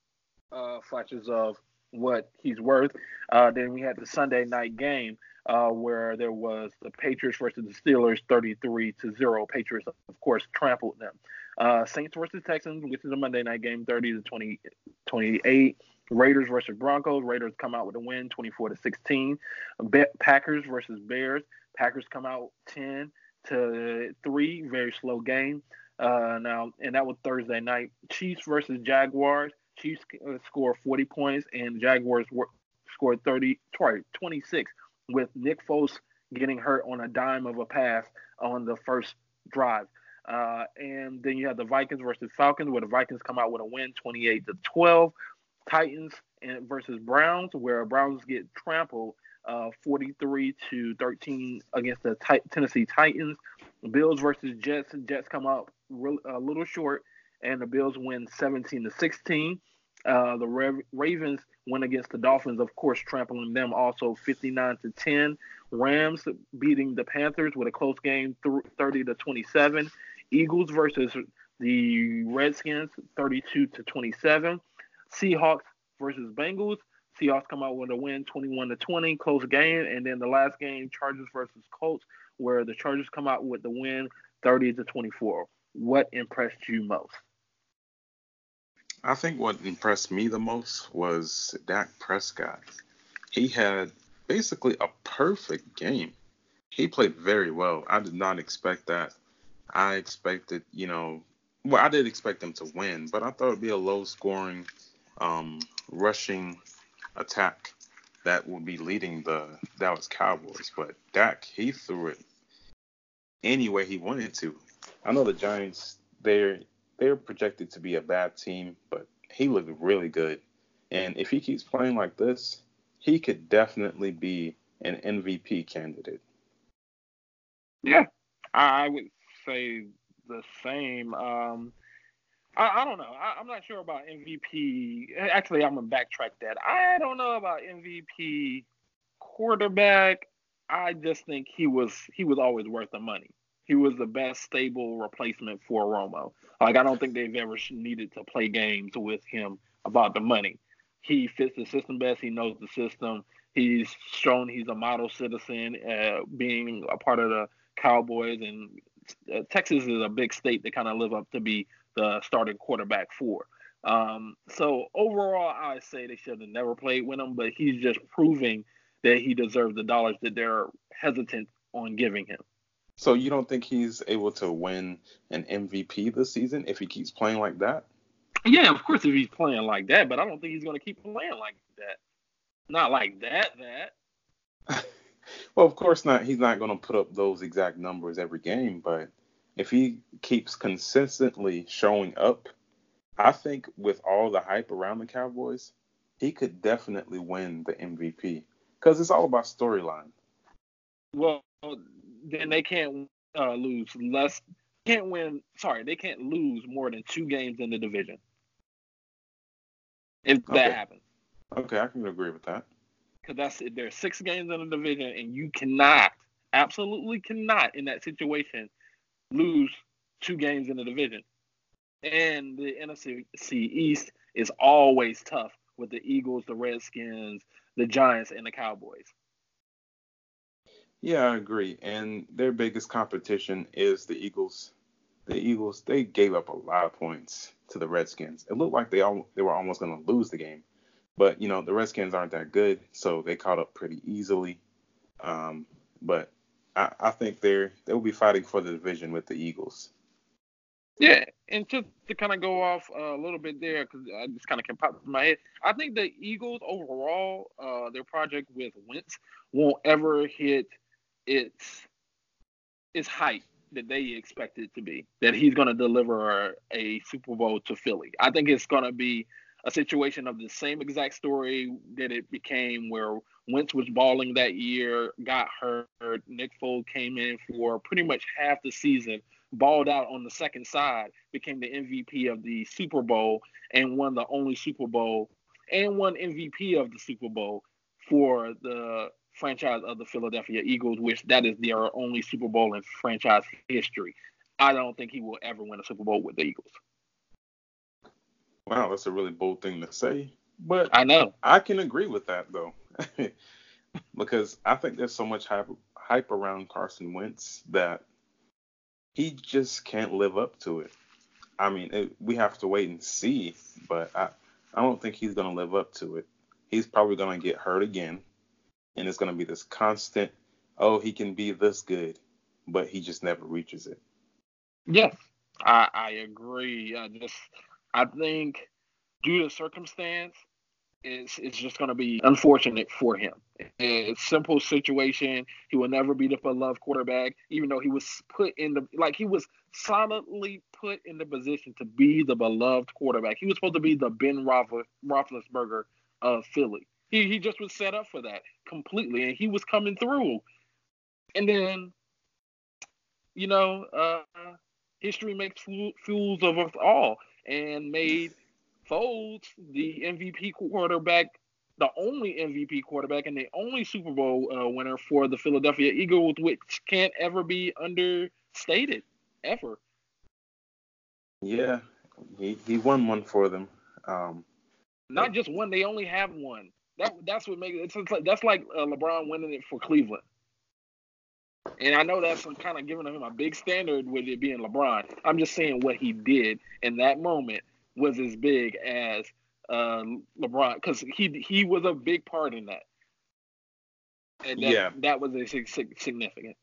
uh, flashes of what he's worth. Uh, then we had the Sunday night game uh, where there was the Patriots versus the Steelers, 33 to zero. Patriots, of course, trampled them. Uh, Saints versus Texans, which is a Monday night game, 30 to 20, 28. Raiders versus Broncos. Raiders come out with a win, 24 to 16. Packers versus Bears. Packers come out 10 to three. Very slow game. Uh, now, and that was Thursday night. Chiefs versus Jaguars. Chiefs uh, score 40 points, and Jaguars scored 30, sorry, 26, with Nick Foles getting hurt on a dime of a pass on the first drive. Uh, and then you have the Vikings versus Falcons, where the Vikings come out with a win, 28 to 12. Titans and versus Browns, where Browns get trampled, uh, 43 to 13 against the T- Tennessee Titans. Bills versus Jets. And Jets come real, a little short, and the Bills win 17 to 16. Uh, the Ravens win against the Dolphins, of course, trampling them also 59 to 10. Rams beating the Panthers with a close game, 30 to 27. Eagles versus the Redskins, 32 to 27. Seahawks versus Bengals. Seahawks come out with a win, 21 to 20, close game, and then the last game, Chargers versus Colts, where the Chargers come out with the win, 30 to 24. What impressed you most? I think what impressed me the most was Dak Prescott. He had basically a perfect game. He played very well. I did not expect that. I expected, you know, well, I did expect them to win, but I thought it'd be a low scoring, um, rushing attack that would be leading the Dallas Cowboys. But Dak, he threw it any way he wanted to. I know the Giants, they're they're projected to be a bad team, but he looked really good. And if he keeps playing like this, he could definitely be an MVP candidate. Yeah, I would say the same. Um, I, I, don't know. I, am not sure about MVP. Actually, I'm gonna backtrack that. I don't know about MVP quarterback. I just think he was he was always worth the money. He was the best stable replacement for Romo. Like I don't think they've ever needed to play games with him about the money. He fits the system best. He knows the system. He's shown he's a model citizen, uh, being a part of the Cowboys, and uh, Texas is a big state that kind of live up to be the starting quarterback for. Um, so overall, I say they should have never played with him, but he's just proving that he deserves the dollars that they're hesitant on giving him. So you don't think he's able to win an MVP this season if he keeps playing like that? Yeah, of course, if he's playing like that, but I don't think he's going to keep playing like that. Not like that. That. well, of course not. He's not going to put up those exact numbers every game, but if he keeps consistently showing up, I think with all the hype around the Cowboys, he could definitely win the MVP because it's all about storyline. Well, then they can't uh, lose less. Can't win. Sorry, they can't lose more than two games in the division. If okay. that happens. Okay, I can agree with that. Because that's there's six games in the division, and you cannot, absolutely cannot, in that situation, lose two games in the division. And the NFC East is always tough with the Eagles, the Redskins, the Giants, and the Cowboys. Yeah, I agree. And their biggest competition is the Eagles. The Eagles they gave up a lot of points to the Redskins. It looked like they all they were almost going to lose the game, but you know the Redskins aren't that good, so they caught up pretty easily. Um, but I, I think they're they'll be fighting for the division with the Eagles. Yeah, and just to kind of go off uh, a little bit there, because I just kind of can pop in my head. I think the Eagles overall, uh, their project with Wentz won't ever hit its its height that they expect it to be. That he's going to deliver a, a Super Bowl to Philly. I think it's going to be a situation of the same exact story that it became where Wentz was balling that year, got hurt. Nick Foles came in for pretty much half the season, balled out on the second side, became the MVP of the Super Bowl, and won the only Super Bowl and won MVP of the Super Bowl for the franchise of the Philadelphia Eagles, which that is their only Super Bowl in franchise history. I don't think he will ever win a Super Bowl with the Eagles. Wow, that's a really bold thing to say. But I know. I can agree with that though. because I think there's so much hype, hype around Carson Wentz that he just can't live up to it. I mean, it, we have to wait and see, but I, I don't think he's going to live up to it. He's probably going to get hurt again, and it's going to be this constant, oh, he can be this good, but he just never reaches it. Yes, I, I agree. I just, I think due to circumstance, it's, it's just going to be unfortunate for him. It's simple situation. He will never be the beloved quarterback, even though he was put in the like he was solidly put in the position to be the beloved quarterback. He was supposed to be the Ben Roethlisberger of Philly. He he just was set up for that completely, and he was coming through. And then, you know, uh, history makes fools of us all, and made Foles the MVP quarterback, the only MVP quarterback, and the only Super Bowl uh, winner for the Philadelphia Eagles, which can't ever be understated, ever. Yeah, he, he won one for them. Um, Not just one; they only have one. That that's what makes it. It's like, that's like uh, LeBron winning it for Cleveland. And I know that's kind of giving him a big standard with it being LeBron. I'm just saying what he did in that moment was as big as uh, LeBron because he he was a big part in that. And that, yeah, that was a significant.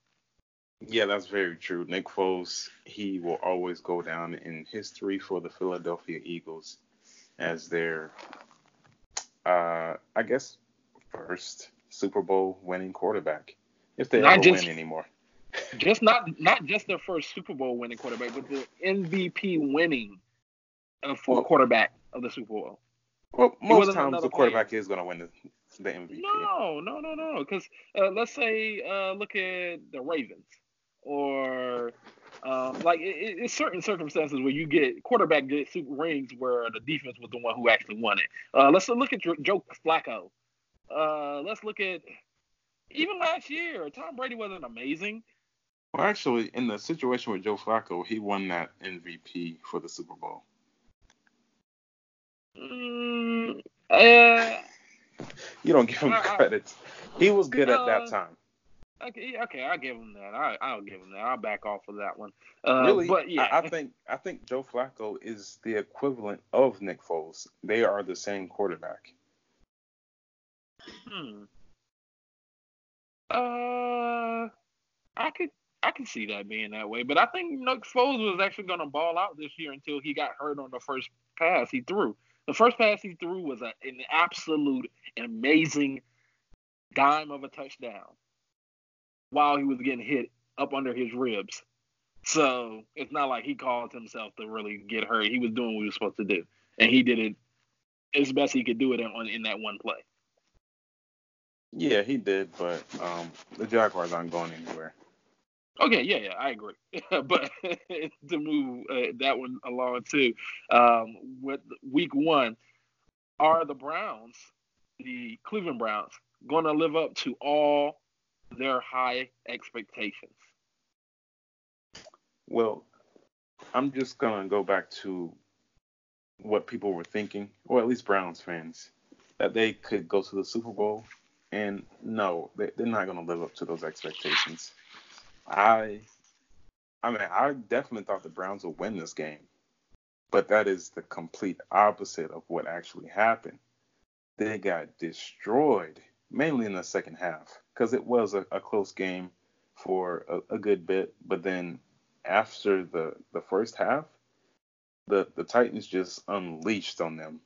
Yeah, that's very true. Nick Foles, he will always go down in history for the Philadelphia Eagles as their, uh, I guess, first Super Bowl winning quarterback, if they not ever just, win anymore. just not not just their first Super Bowl winning quarterback, but the MVP winning uh, for well, quarterback of the Super Bowl. Well, most times the quarterback player. is going to win the, the MVP. No, no, no, no. Because uh, let's say uh, look at the Ravens, or um, like it, it's certain circumstances where you get quarterback get super rings where the defense was the one who actually won it. Uh, let's look at Joe Flacco. Uh, let's look at even last year. Tom Brady wasn't amazing. Well, actually, in the situation with Joe Flacco, he won that MVP for the Super Bowl. Mm, uh, you don't give him credit. He was good at that uh, time. Okay, okay, I'll give him that. I, I'll give him that. I'll back off of that one. Uh, really, but yeah, I, I, think I think Joe Flacco is the equivalent of Nick Foles. They are the same quarterback. Hmm. Uh, I could I can see that being that way, but I think Nick Foles was actually going to ball out this year until he got hurt on the first pass he threw. The first pass he threw was a, an absolute amazing dime of a touchdown while he was getting hit up under his ribs. So it's not like he caused himself to really get hurt. He was doing what he was supposed to do, and he did it as best he could do it in, in that one play. Yeah, he did, but um, the Jaguars aren't going anywhere. Okay, yeah, yeah, I agree. but to move uh, that one along too, um, with week one, are the Browns, the Cleveland Browns, going to live up to all their high expectations? Well, I'm just going to go back to what people were thinking, or at least Browns fans, that they could go to the Super Bowl. And no, they, they're not going to live up to those expectations. I, I mean, I definitely thought the Browns would win this game, but that is the complete opposite of what actually happened. They got destroyed, mainly in the second half, because it was a, a, close game for a, a good bit, but then after the the first half, the the Titans just unleashed on them,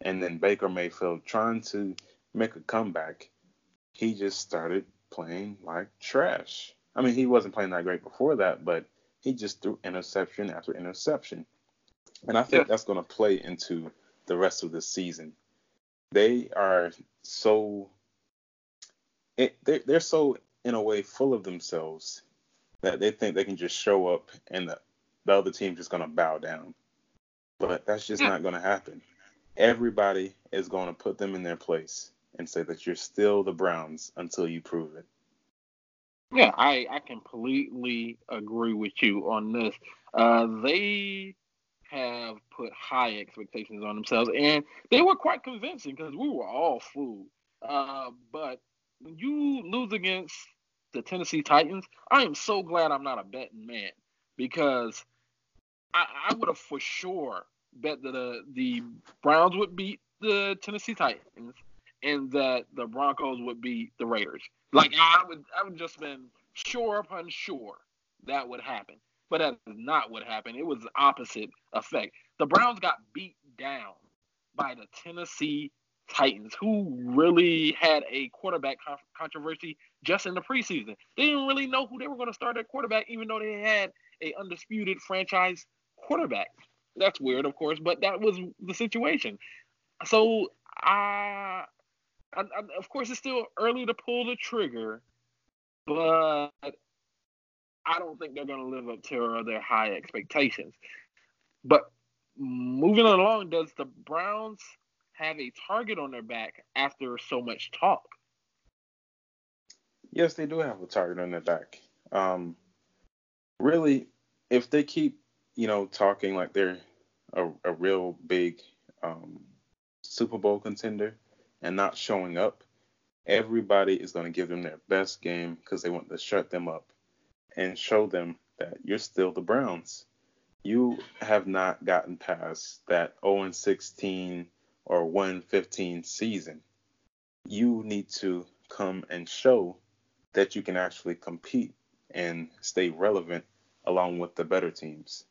and then Baker Mayfield trying to make a comeback, he just started playing like trash. I mean, he wasn't playing that great before that, but he just threw interception after interception. And I think yeah. that's going to play into the rest of the season. They are so it, they're, they're so in a way full of themselves that they think they can just show up and the, the other team's just going to bow down. But that's just not going to happen. Everybody is going to put them in their place and say that you're still the Browns until you prove it. Yeah, I, I completely agree with you on this. Uh, they have put high expectations on themselves, and they were quite convincing because we were all fooled. Uh, but when you lose against the Tennessee Titans, I am so glad I'm not a betting man because I, I would have for sure bet that uh, the Browns would beat the Tennessee Titans and that the Broncos would beat the Raiders. Like I would, I would just been sure upon sure that would happen. But that is not what happened. It was the opposite effect. The Browns got beat down by the Tennessee Titans, who really had a quarterback controversy just in the preseason. They didn't really know who they were going to start at quarterback, even though they had a undisputed franchise quarterback. That's weird, of course, but that was the situation. So I I, I, of course, it's still early to pull the trigger, but I don't think they're going to live up to their high expectations. But moving along, does the Browns have a target on their back after so much talk? Yes, they do have a target on their back. Um, really, if they keep, you know, talking like they're a, a real big um, Super Bowl contender, and not showing up, everybody is going to give them their best game because they want to shut them up and show them that you're still the Browns. You have not gotten past that 0 16 or 1 15 season. You need to come and show that you can actually compete and stay relevant along with the better teams.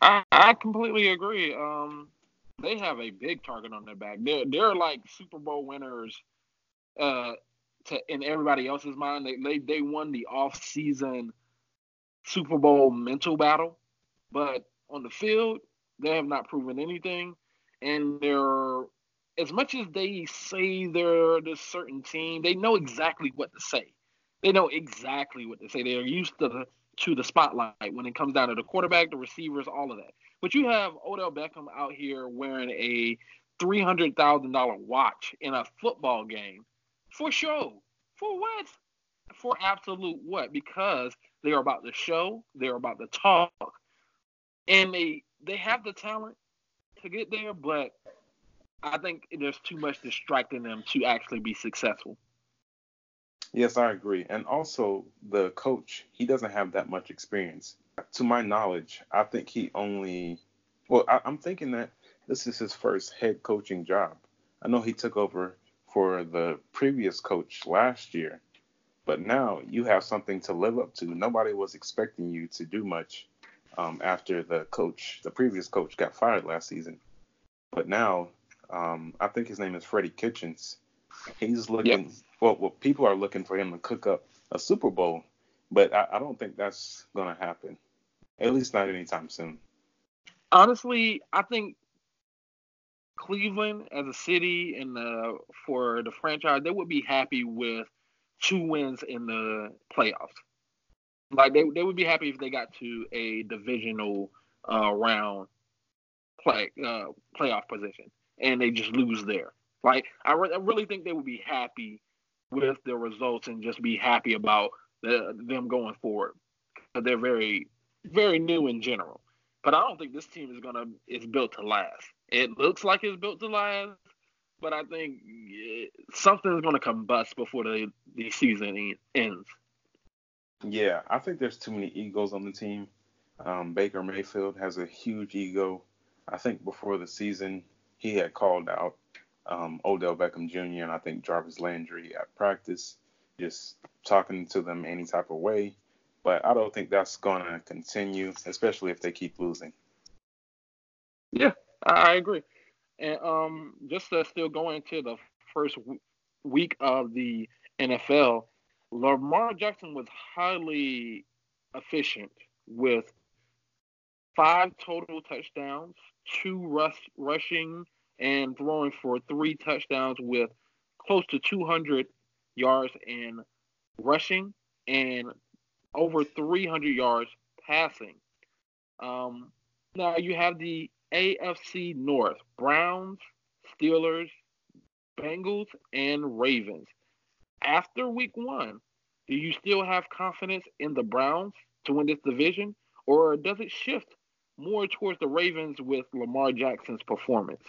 I, I completely agree. Um, they have a big target on their back. They're they're like Super Bowl winners, uh, to in everybody else's mind. They they they won the off season Super Bowl mental battle, but on the field they have not proven anything, and they're as much as they say they're this certain team, they know exactly what to say. They know exactly what to say. They're used to the to the spotlight when it comes down to the quarterback, the receivers, all of that. But you have Odell Beckham out here wearing a three hundred thousand dollar watch in a football game for show. For what? For absolute what? Because they are about the show, they're about the talk, and they they have the talent to get there, but I think there's too much distracting them to actually be successful. Yes, I agree. And also, the coach, he doesn't have that much experience. To my knowledge, I think he only, well, I, am thinking that this is his first head coaching job. I know he took over for the previous coach last year, but now you have something to live up to. Nobody was expecting you to do much um, after the coach, the previous coach, got fired last season. But now, um, I think his name is Freddie Kitchens. He's looking. Yep. Well, well, people are looking for him to cook up a Super Bowl, but I, I don't think that's going to happen. At least not anytime soon. Honestly, I think Cleveland as a city and uh, for the franchise, they would be happy with two wins in the playoffs. Like they they would be happy if they got to a divisional uh, round play uh, playoff position and they just lose there. Like I, re- I really think they would be happy with the results and just be happy about the, them going forward. They're very very new in general. But I don't think this team is gonna is built to last. It looks like it's built to last, but I think something's going to combust before the, the season ends. Yeah, I think there's too many egos on the team. Um, Baker Mayfield has a huge ego. I think before the season, he had called out um, Odell Beckham Jr. and I think Jarvis Landry at practice, just talking to them any type of way. But I don't think that's going to continue, especially if they keep losing. Yeah, I agree. And um, just uh, still going into the first week of the NFL, Lamar Jackson was highly efficient with five total touchdowns, two rush, rushing and throwing for three touchdowns with close to 200 yards in rushing and over 300 yards passing. Um, now you have the AFC North Browns, Steelers, Bengals, and Ravens. After week one, do you still have confidence in the Browns to win this division, or does it shift more towards the Ravens with Lamar Jackson's performance?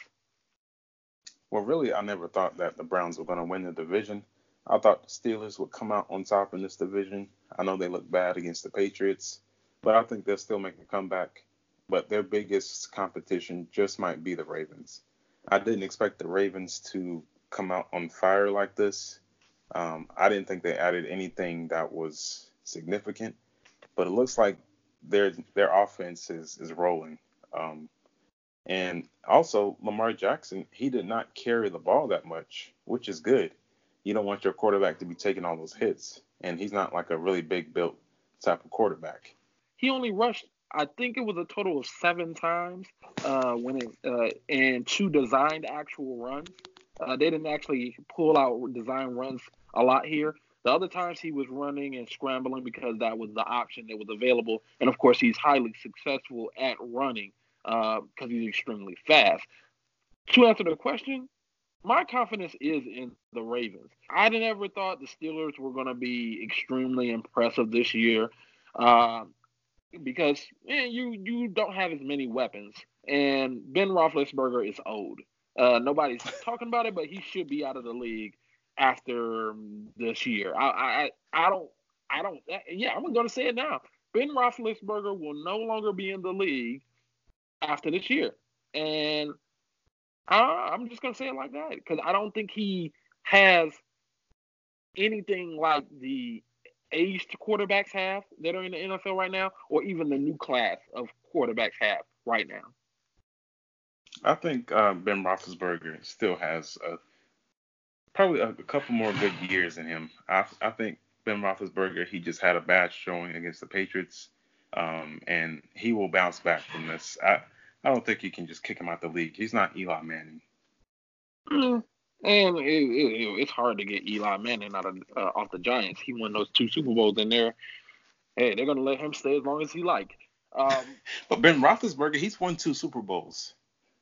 Well, really, I never thought that the Browns were going to win the division. I thought the Steelers would come out on top in this division. I know they look bad against the Patriots, but I think they'll still make a comeback but their biggest competition just might be the Ravens. I didn't expect the Ravens to come out on fire like this. Um, I didn't think they added anything that was significant, but it looks like their their offense is is rolling. Um, and also Lamar Jackson, he did not carry the ball that much, which is good. You don't want your quarterback to be taking all those hits, and he's not like a really big built type of quarterback. He only rushed I think it was a total of seven times uh, when it uh, and two designed actual runs. Uh, they didn't actually pull out design runs a lot here. The other times he was running and scrambling because that was the option that was available, and of course he's highly successful at running because uh, he's extremely fast. To answer the question, my confidence is in the Ravens. I never thought the Steelers were going to be extremely impressive this year. Uh, because man, you you don't have as many weapons, and Ben Roethlisberger is old. Uh, nobody's talking about it, but he should be out of the league after this year. I I I don't I don't yeah I'm gonna say it now. Ben Roethlisberger will no longer be in the league after this year, and I, I'm just gonna say it like that because I don't think he has anything like the aged quarterbacks have that are in the NFL right now, or even the new class of quarterbacks have right now? I think uh, Ben Roethlisberger still has a, probably a, a, couple more good years in him. I, I, think Ben Roethlisberger he just had a bad showing against the Patriots, um, and he will bounce back from this. I I don't think you can just kick him out the league. He's not Eli Manning. Mm, and it, it, it's hard to get Eli Manning out of uh, off the Giants. He won those two Super Bowls in there. Hey, they're gonna let him stay as long as he like. Um, but Ben Roethlisberger, he's won two Super Bowls.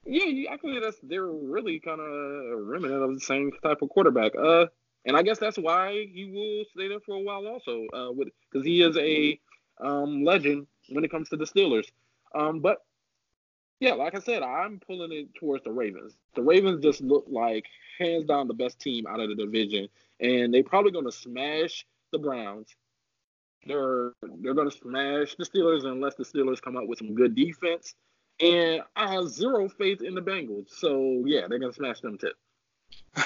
Yeah, actually, that's they're really kind of a remnant of the same type of quarterback. Uh, and I guess that's why he will stay there for a while, also. Uh, with because he is a um legend when it comes to the Steelers. Um, but Yeah, like I said, I'm pulling it towards the Ravens. The Ravens just look like hands down the best team out of the division, and they're probably going to smash the Browns. They're they're going to smash the Steelers unless the Steelers come up with some good defense. And I have zero faith in the Bengals. So yeah, they're to smash them too.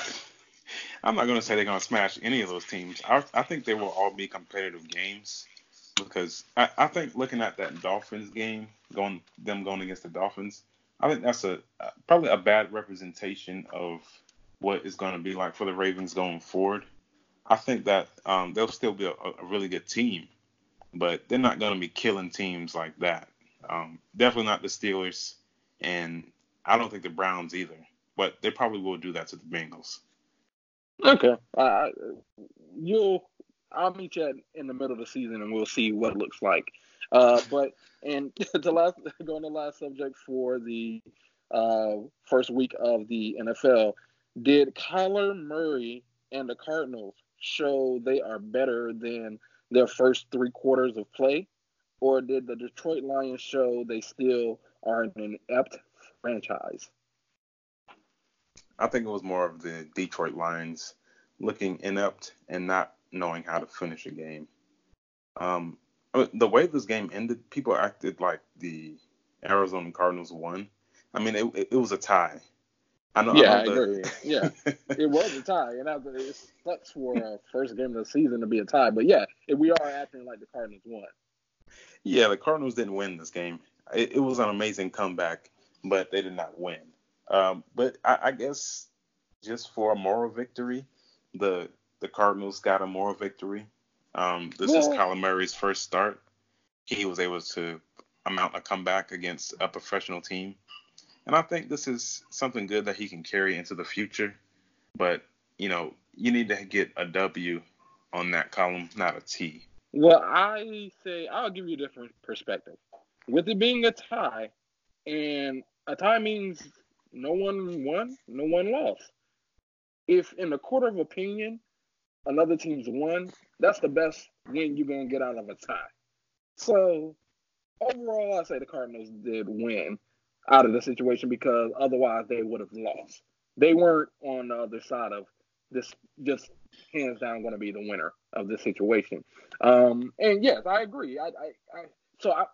I'm not to say they're to smash any of those teams. I, I think they will all be competitive games because I, I think looking at that Dolphins game, going them going against the Dolphins, I think that's a probably a bad representation of what is going to be like for the Ravens going forward. I think that um, they'll still be a, a, really good team, but they're not going to be killing teams like that. Um, definitely not the Steelers, and I don't think the Browns either. But they probably will do that to the Bengals. Okay, uh, you'll I'll meet you in the middle of the season and we'll see what it looks like. Uh, but and the last going to the last subject for the uh, first week of the NFL, did Kyler Murray and the Cardinals show they are better than their first three quarters of play, or did the Detroit Lions show they still are an inept franchise? I think it was more of the Detroit Lions looking inept and not knowing how to finish a game. Um, the way this game ended, people acted like the Arizona Cardinals won. I mean, it, it, it was a tie. I know. Yeah, I, know I agree. yeah, it was a tie, and it sucks for a first game of the season to be a tie. But yeah, we are acting like the Cardinals won. Yeah, the Cardinals didn't win this game. It, it was an amazing comeback, but they did not win. Um, but I, I guess just for a moral victory, the the Cardinals got a moral victory. Um, this yeah. is Kyler Murray's first start. He was able to amount a comeback against a professional team. And I think this is something good that he can carry into the future. But, you know, you need to get a W on that column, not a T. Well, I say I'll give you a different perspective. With it being a tie, and a tie means no one won, no one lost. If in a court of opinion another team's won, that's the best win you're gonna get out of a tie. So overall, I say the Cardinals did win out of the situation because otherwise they would have lost. They weren't on the other side of this, just hands down going to be the winner of this situation. Um, and yes, I agree. I, I, I so I,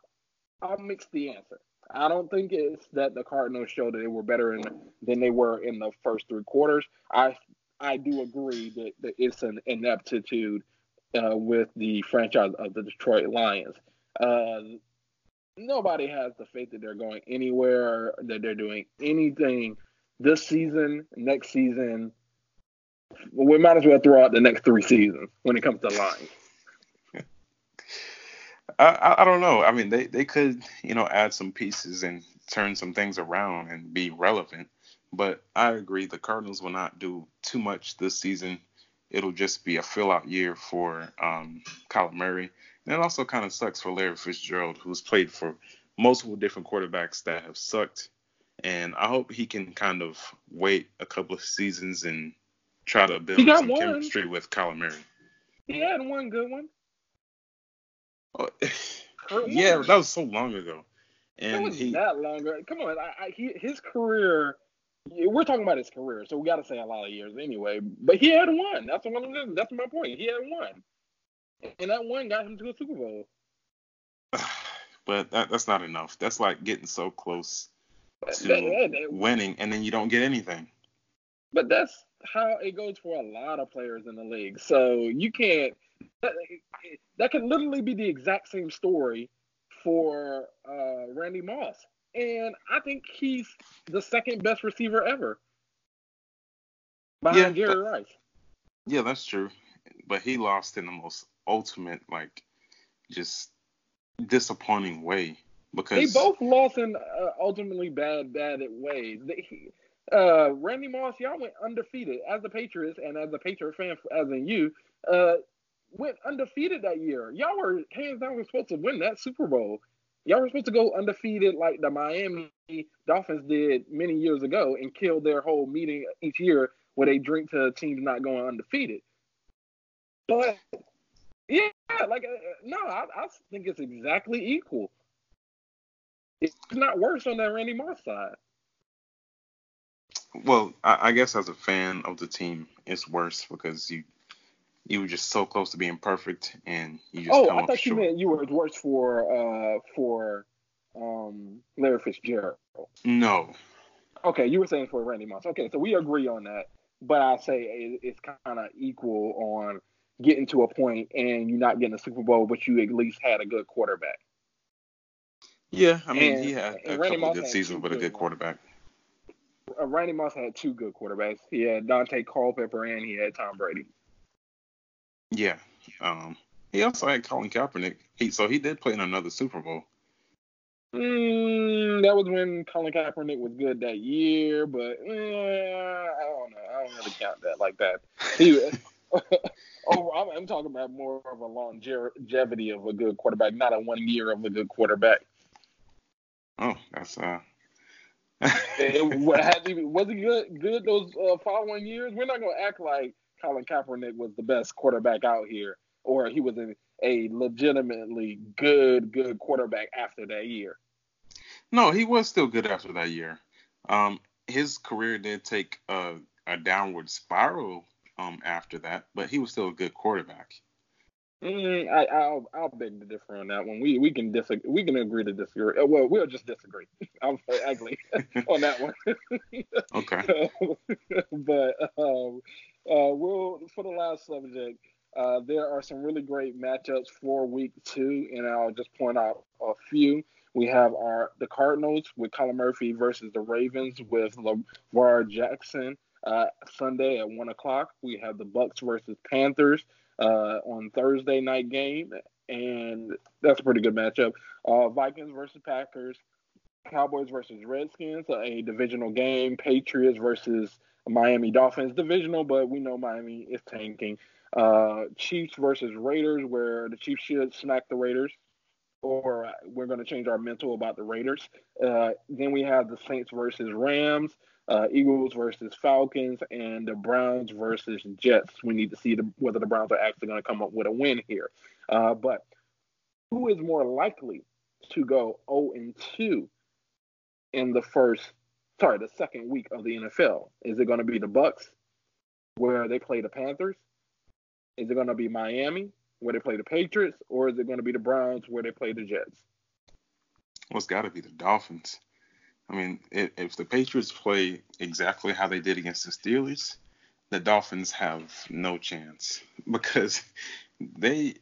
I'll mix the answer. I don't think it's that the Cardinals showed that they were better in, than they were in the first three quarters. I I do agree that, that it's an ineptitude uh, with the franchise of the Detroit Lions. Uh, nobody has the faith that they're going anywhere, that they're doing anything this season, next season. We might as well throw out the next three seasons when it comes to Lions. I, I don't know. I mean, they, they could, you know, add some pieces and turn some things around and be relevant. But I agree, the Cardinals will not do too much this season. It'll just be a fill out year for um, Kyler Murray. And it also kind of sucks for Larry Fitzgerald, who's played for multiple different quarterbacks that have sucked. And I hope he can kind of wait a couple of seasons and try to build some one. chemistry with Kyler Murray. He had one good one. Oh, yeah, that was so long ago. And was he, that long ago. Come on, I, I, he, his career we're talking about his career, so we got to say a lot of years anyway. But he had one. That's one. That's my point. He had one, and that one got him to a Super Bowl. But that, that's not enough. That's like getting so close to that, that, winning, and then you don't get anything. But that's how it goes for a lot of players in the league. So you can't. That, that could literally be the exact same story for uh, Randy Moss and I think he's the second best receiver ever behind yeah, Jerry that, Rice. Yeah, that's true. But he lost in the most ultimate, like, just disappointing way because they both lost in uh, ultimately bad, bad ways. They, uh, Randy Moss, y'all went undefeated as the Patriots and as a Patriot fan, as in you, uh, went undefeated that year. Y'all were hands down supposed to win that Super Bowl. Y'all were supposed to go undefeated like the Miami Dolphins did many years ago and kill their whole meeting each year where they drink to teams not going undefeated. But yeah, like uh, no, I, I think it's exactly equal. it's not worse on that Randy Moss side. Well, I, I guess as a fan of the team, it's worse because you you were just so close to being perfect, and you just oh, I thought you short. meant you were worse for uh for um Larry Fitzgerald. No, Okay, you were saying for Randy Moss. Okay, so we agree on that, but I say it, it's kind of equal on getting to a point and you're not getting a Super Bowl, but you at least had a good quarterback. yeah, I mean And- he had a couple good seasons with a good quarterback. Uh, Randy Moss had two good quarterbacks. He had Daunte Culpepper and he had Tom Brady. Yeah. Um, he also had Colin Kaepernick. He so he did play in another Super Bowl. Mm, that was when Colin Kaepernick was good that year, but eh, I don't know. I don't really count that like that. He, oh, I'm, I'm talking about more of a longevity of a good quarterback, not a one year of a good quarterback. Oh, that's uh. It, he, was he good? Good those uh, following years? We're not gonna act like Colin Kaepernick was the best quarterback out here, or he was a, a legitimately good, good quarterback after that year. no, he was still good after that year. Um, his career did take a, a downward spiral um after that, but he was still a good quarterback. Mm, I, I'll I'll beg to differ on that one. We we can disagree. We can agree to disagree. Uh, Well, we'll just disagree. I'm ugly on that one. Okay. but um, uh, we'll for the last subject. Uh, there are some really great matchups for week two, and I'll just point out a few. We have our the Cardinals with Colin Murphy versus the Ravens with Lamar Jackson uh, Sunday at one o'clock. We have the Bucs versus Panthers uh, on Thursday night game, and that's a pretty good matchup. Uh, Vikings versus Packers, Cowboys versus Redskins, a divisional game. Patriots versus Miami Dolphins, divisional, but we know Miami is tanking. Uh, Chiefs versus Raiders, where the Chiefs should smack the Raiders, or we're going to change our mental about the Raiders. Uh, then we have the Saints versus Rams, uh, Eagles versus Falcons, and the Browns versus Jets. We need to see the, whether the Browns are actually going to come up with a win here. Uh, but who is more likely to go 0 and 2 in the first, sorry, the second week of the NFL? Is it going to be the Bucs, where they play the Panthers? Is it going to be Miami, where they play the Patriots, or is it going to be the Browns, where they play the Jets? Well, it's got to be the Dolphins. I mean, if, if the Patriots play exactly how they did against the Steelers, the Dolphins have no chance because they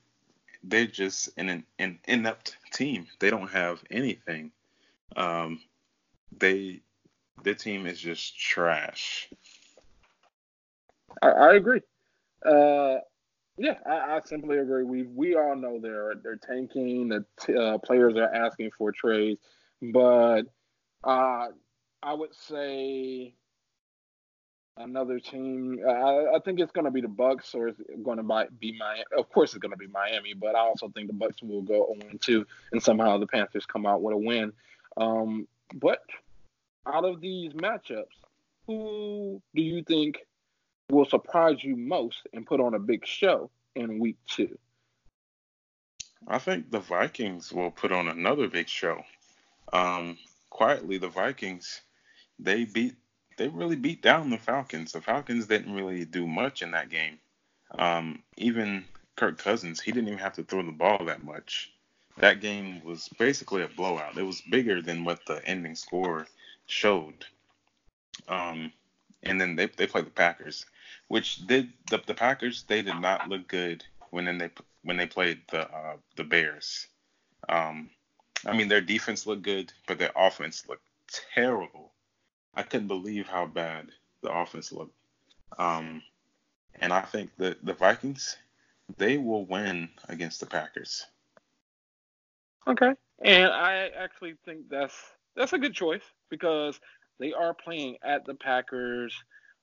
they're just an an inept team. They don't have anything. Um, they their team is just trash. I, I agree. Uh, yeah, I, I simply agree. We we all know they're they're tanking. The t- uh, players are asking for trades, but uh, I would say another team. Uh, I, I think it's going to be the Bucs, or it's going to be Miami. Of course, it's going to be Miami, but I also think the Bucs will go 0-2, and somehow the Panthers come out with a win. Um, but out of these matchups, who do you think will surprise you most and put on a big show in week two? I think the Vikings will put on another big show. Um, quietly, the Vikings they beat they really beat down the Falcons. The Falcons didn't really do much in that game. Um, even Kirk Cousins, he didn't even have to throw the ball that much. That game was basically a blowout. It was bigger than what the ending score showed. Um, and then they they played the Packers, which did the the Packers they did not look good when they when they played the uh, the Bears. Um, I mean their defense looked good, but their offense looked terrible. I couldn't believe how bad the offense looked. Um, and I think that the Vikings they will win against the Packers. Okay, and I actually think that's that's a good choice because they are playing at the Packers.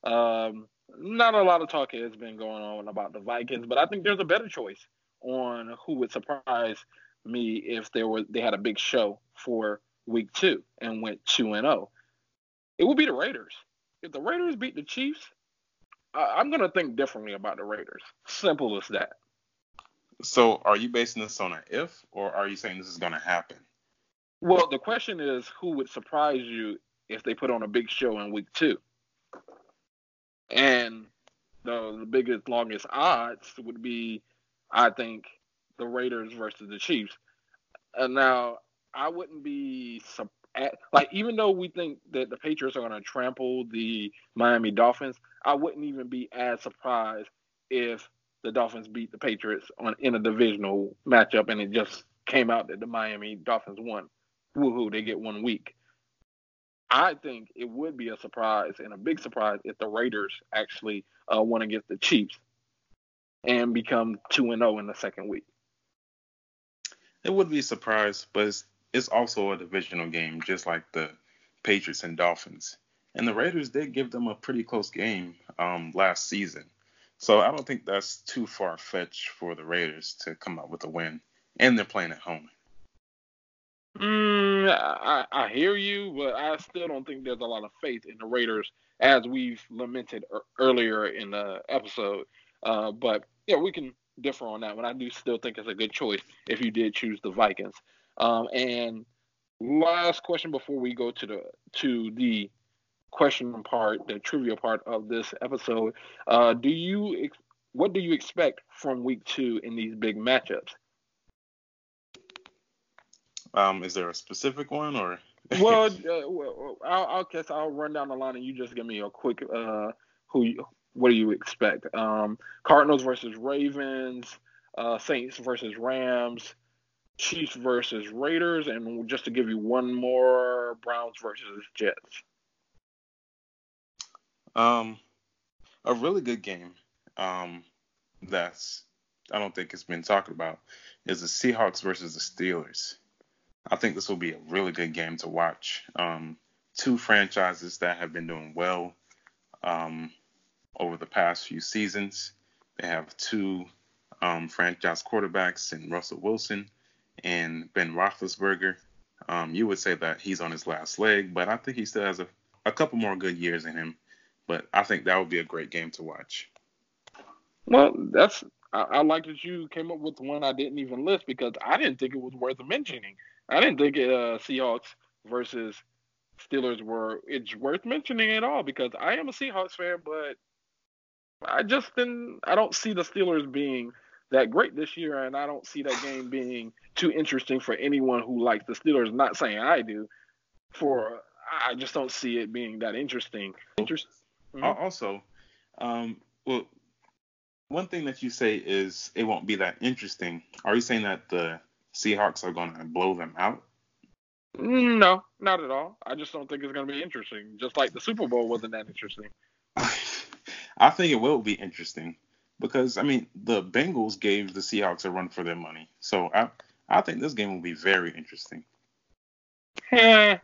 Um, not a lot of talk has been going on about the Vikings, but I think there's a better choice on who would surprise me if they were they had a big show for week two and went two and zero. It would be the Raiders. If the Raiders beat the Chiefs, I, I'm gonna think differently about the Raiders. Simple as that. So are you basing this on an if, or are you saying this is going to happen? Well, the question is, who would surprise you if they put on a big show in week two? And the the biggest, longest odds would be, I think, the Raiders versus the Chiefs. And now, I wouldn't be like even though we think that the Patriots are going to trample the Miami Dolphins, I wouldn't even be as surprised if the Dolphins beat the Patriots on in a divisional matchup and it just came out that the Miami Dolphins won. Woohoo, they get one week. I think it would be a surprise and a big surprise if the Raiders actually uh, won against the Chiefs and become 2 and 0 in the second week. It would be a surprise, but it's, it's also a divisional game, just like the Patriots and Dolphins. And the Raiders did give them a pretty close game um, last season. So I don't think that's too far fetched for the Raiders to come out with a win. And they're playing at home. Mm, I, I hear you, but I still don't think there's a lot of faith in the Raiders, as we've lamented earlier in the episode. Uh, but yeah, we can differ on that one. I do still think it's a good choice if you did choose the Vikings. Um, and last question before we go to the to the question part, the trivia part of this episode. Uh, do you what do you expect from week two in these big matchups? Um, is there a specific one or? well, uh, well, I'll, I'll guess I'll run down the line and you just give me a quick uh, who you, what do you expect? Um, Cardinals versus Ravens, uh, Saints versus Rams, Chiefs versus Raiders, and just to give you one more, Browns versus Jets. Um, a really good game. Um, that's I don't think it's been talked about is the Seahawks versus the Steelers. I think this will be a really good game to watch. Um, two franchises that have been doing well um, over the past few seasons. They have two um, franchise quarterbacks in Russell Wilson and Ben Roethlisberger. Um, you would say that he's on his last leg, but I think he still has a, a couple more good years in him. But I think that would be a great game to watch. Well, that's I, I like that you came up with one I didn't even list because I didn't think it was worth mentioning. I didn't think uh, Seahawks versus Steelers were it's worth mentioning at all because I am a Seahawks fan, but I just didn't. I don't see the Steelers being that great this year, and I don't see that game being too interesting for anyone who likes the Steelers. Not saying I do. For I just don't see it being that interesting. Interest. Mm-hmm. Also, um, well, one thing that you say is it won't be that interesting. Are you saying that the Seahawks are going to blow them out? No, not at all. I just don't think it's going to be interesting. Just like the Super Bowl wasn't that interesting. I think it will be interesting because I mean the Bengals gave the Seahawks a run for their money, so I I think this game will be very interesting. I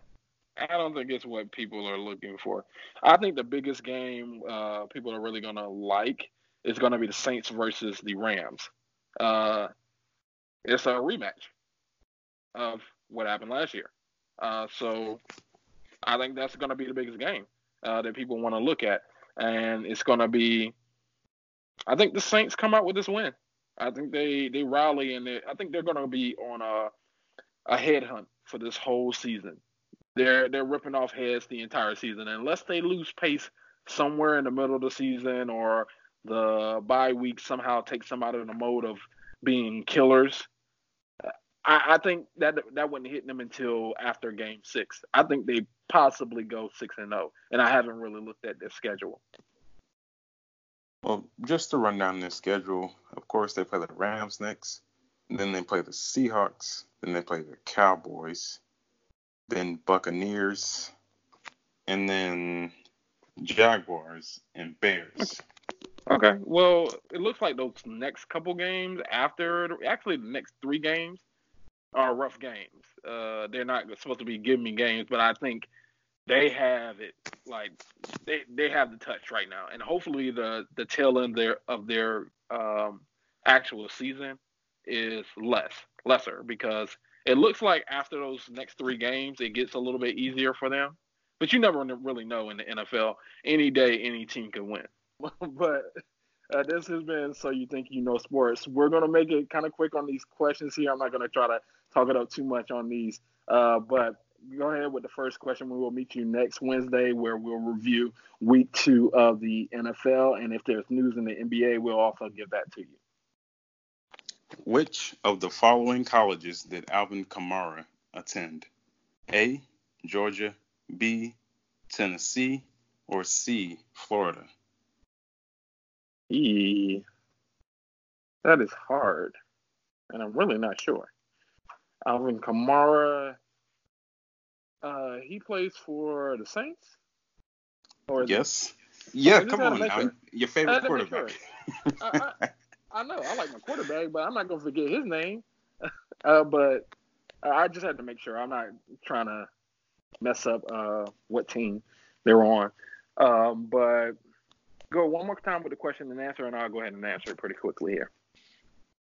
don't think it's what people are looking for. I think the biggest game uh, people are really gonna like is gonna be the Saints versus the Rams. Uh, it's a rematch of what happened last year. Uh, so I think that's going to be the biggest game uh, that people want to look at, and it's to be. I think the Saints come out with this win. I think they they rally and they, I think they're to be on a a headhunt for this whole season. They're they're ripping off heads the entire season unless they lose pace somewhere in the middle of the season or the bye week somehow takes them out of the mode of being killers. I, I think that that wouldn't hit them until after Game Six. I think they possibly go six and zero, oh, and I haven't really looked at their schedule. Well, just to run down their schedule, of course they play the Rams next, then they play the Seahawks, then they play the Cowboys, then Buccaneers, and then Jaguars and Bears. Okay. Well, it looks like those next couple games after, actually the next three games, are rough games. Uh, they're not supposed to be giving me games, but I think they have it like they they have the touch right now, and hopefully the the tail end there of their um, actual season is less lesser because it looks like after those next three games it gets a little bit easier for them. But you never really know in the NFL. Any day, any team can win. but Uh, this has been so you think you know sports. We're gonna make it kind of quick on these questions here. I'm not gonna try to talk it up too much on these, uh, but go ahead with the first question. We will meet you next Wednesday where we'll review week two of the NFL. And if there's news in the NBA, we'll also give that to you. Which of the following colleges did Alvin Kamara attend? A. Georgia, B. Tennessee, or C. Florida? E. That is hard. And I'm really not sure. Alvin Kamara, uh, he plays for the Saints. Or yes. It? Yeah, come on now. Sure. Your favorite quarterback. Sure. I, I, I, know I like my quarterback, but I'm not gonna forget his name. Uh, but I just had to make sure I'm not trying to mess up uh, what team they're on. Um, but go one more time with the question and answer, and I'll go ahead and answer it pretty quickly here.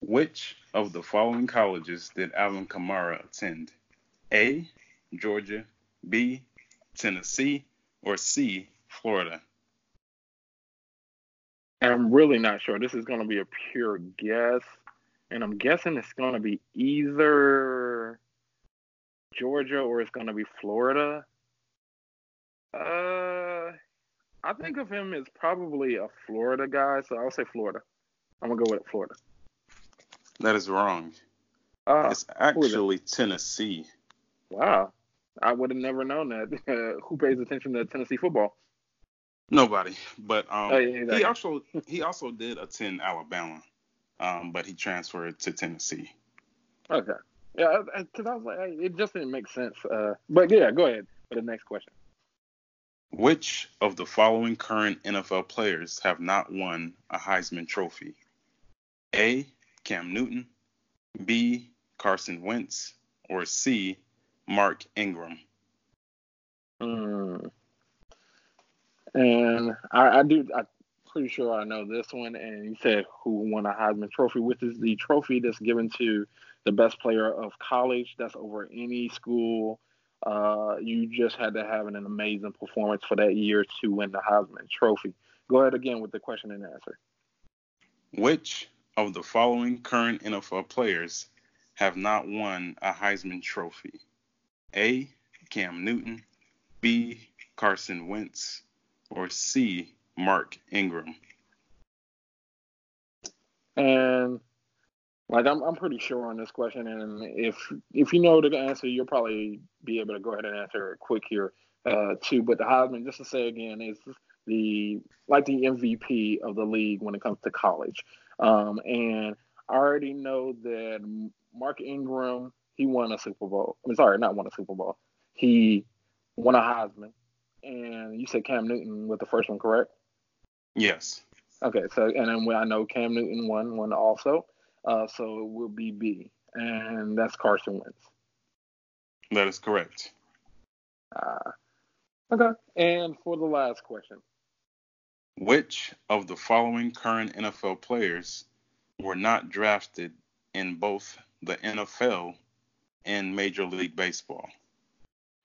Which of the following colleges did Alvin Kamara attend? A. Georgia, B. Tennessee, or C. Florida? And I'm really not sure. This is going to be a pure guess. And I'm guessing it's going to be either Georgia or it's going to be Florida. Uh, I think of him as probably a Florida guy, so I'll say Florida. I'm going to go with Florida. That is wrong. Uh, it's actually Tennessee. Wow. I would have never known that. Uh, who pays attention to Tennessee football? Nobody. But um, oh, yeah, exactly. he also he also did attend Alabama, um, but he transferred to Tennessee. Okay. Yeah, because I was like, it just didn't make sense. Uh, but yeah, go ahead for the next question. Which of the following current NFL players have not won a Heisman Trophy? A. Cam Newton, B. Carson Wentz, or C. Mark Ingram? Mm. And I, I do. I'm pretty sure I know this one. And you said who won a Heisman Trophy, which is the trophy that's given to the best player of college. That's over any school. Uh, you just had to have an, an amazing performance for that year to win the Heisman Trophy. Go ahead again with the question and answer. Which of the following current NFL players have not won a Heisman Trophy? A. Cam Newton, B. Carson Wentz, or C. Mark Ingram? And like I'm, I'm pretty sure on this question, and if if you know the answer, you'll probably be able to go ahead and answer it quick here uh, too. But the Heisman, just to say again, is the like the MVP of the league when it comes to college. Um, and I already know that Mark Ingram he won a Super Bowl. I'm sorry, not won a Super Bowl. He won a Heisman. And you said Cam Newton with the first one, correct? Yes. Okay, so and then I know Cam Newton won one also. Uh, so it will be B, and that's Carson Wentz. That is correct. Uh, okay, and for the last question. Which of the following current NFL players were not drafted in both the NFL in Major League Baseball?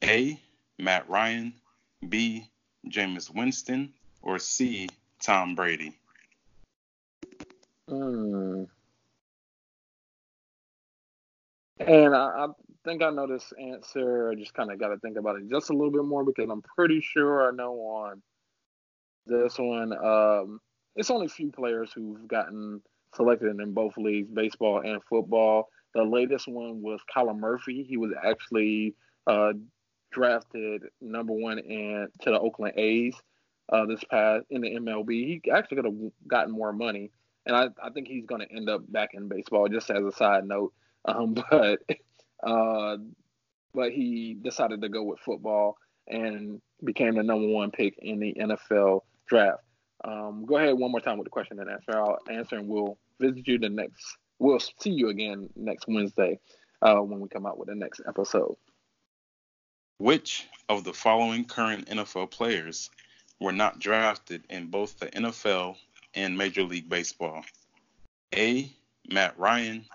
A. Matt Ryan, B. Jameis Winston, or C. Tom Brady? Hmm. And I, I, think I know this answer. I just kind of got to think about it just a little bit more because I'm pretty sure I know on this one. Um, it's only a few players who've gotten selected in both leagues, baseball and football. The latest one was Kyler Murphy. He was actually uh, drafted number one in to the Oakland A's uh, this past in the MLB. He actually could have gotten more money, and I, I think he's going to end up back in baseball. Just as a side note, um, but uh, but he decided to go with football and became the number one pick in the NFL draft. Um, go ahead one more time with the question and answer. I'll answer and we'll visit you the next we'll see you again next Wednesday uh, when we come out with the next episode. Which of the following current NFL players were not drafted in both the NFL and Major League Baseball? A. Matt Ryan,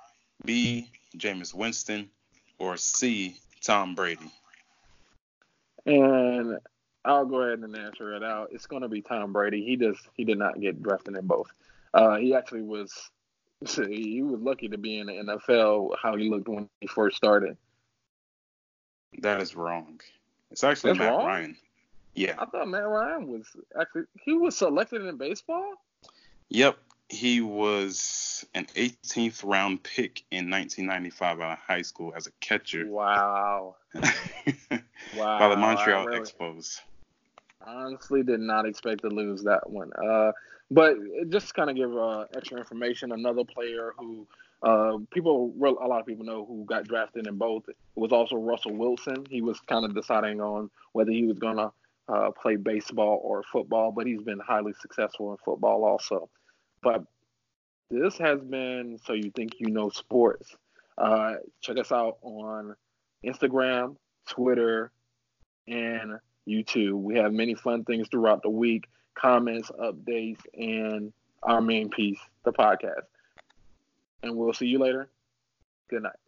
B. Jameis Winston, or C. Tom Brady? And I'll go ahead and answer it out. It's going to be Tom Brady. He does. He did not get drafted in both. Uh, he actually was he was lucky to be in the NFL. How he looked when he first started. That is wrong. It's actually That's Matt wrong? Ryan. Yeah. I thought Matt Ryan was actually he was selected in baseball. Yep. He was an 18th round pick in 1995 out of high school as a catcher Wow, wow. by the Montreal I really- Expos. honestly did not expect to lose that one. Uh, but just kind of give uh, extra information. Another player who uh, people, a lot of people know who got drafted in both was also Russell Wilson. He was kind of deciding on whether he was going to uh, play baseball or football, but he's been highly successful in football also. But this has been so you think you know sports. Uh, check us out on Instagram, Twitter, and YouTube. We have many fun things throughout the week, comments, updates, and our main piece, the podcast. And we'll see you later. Good night.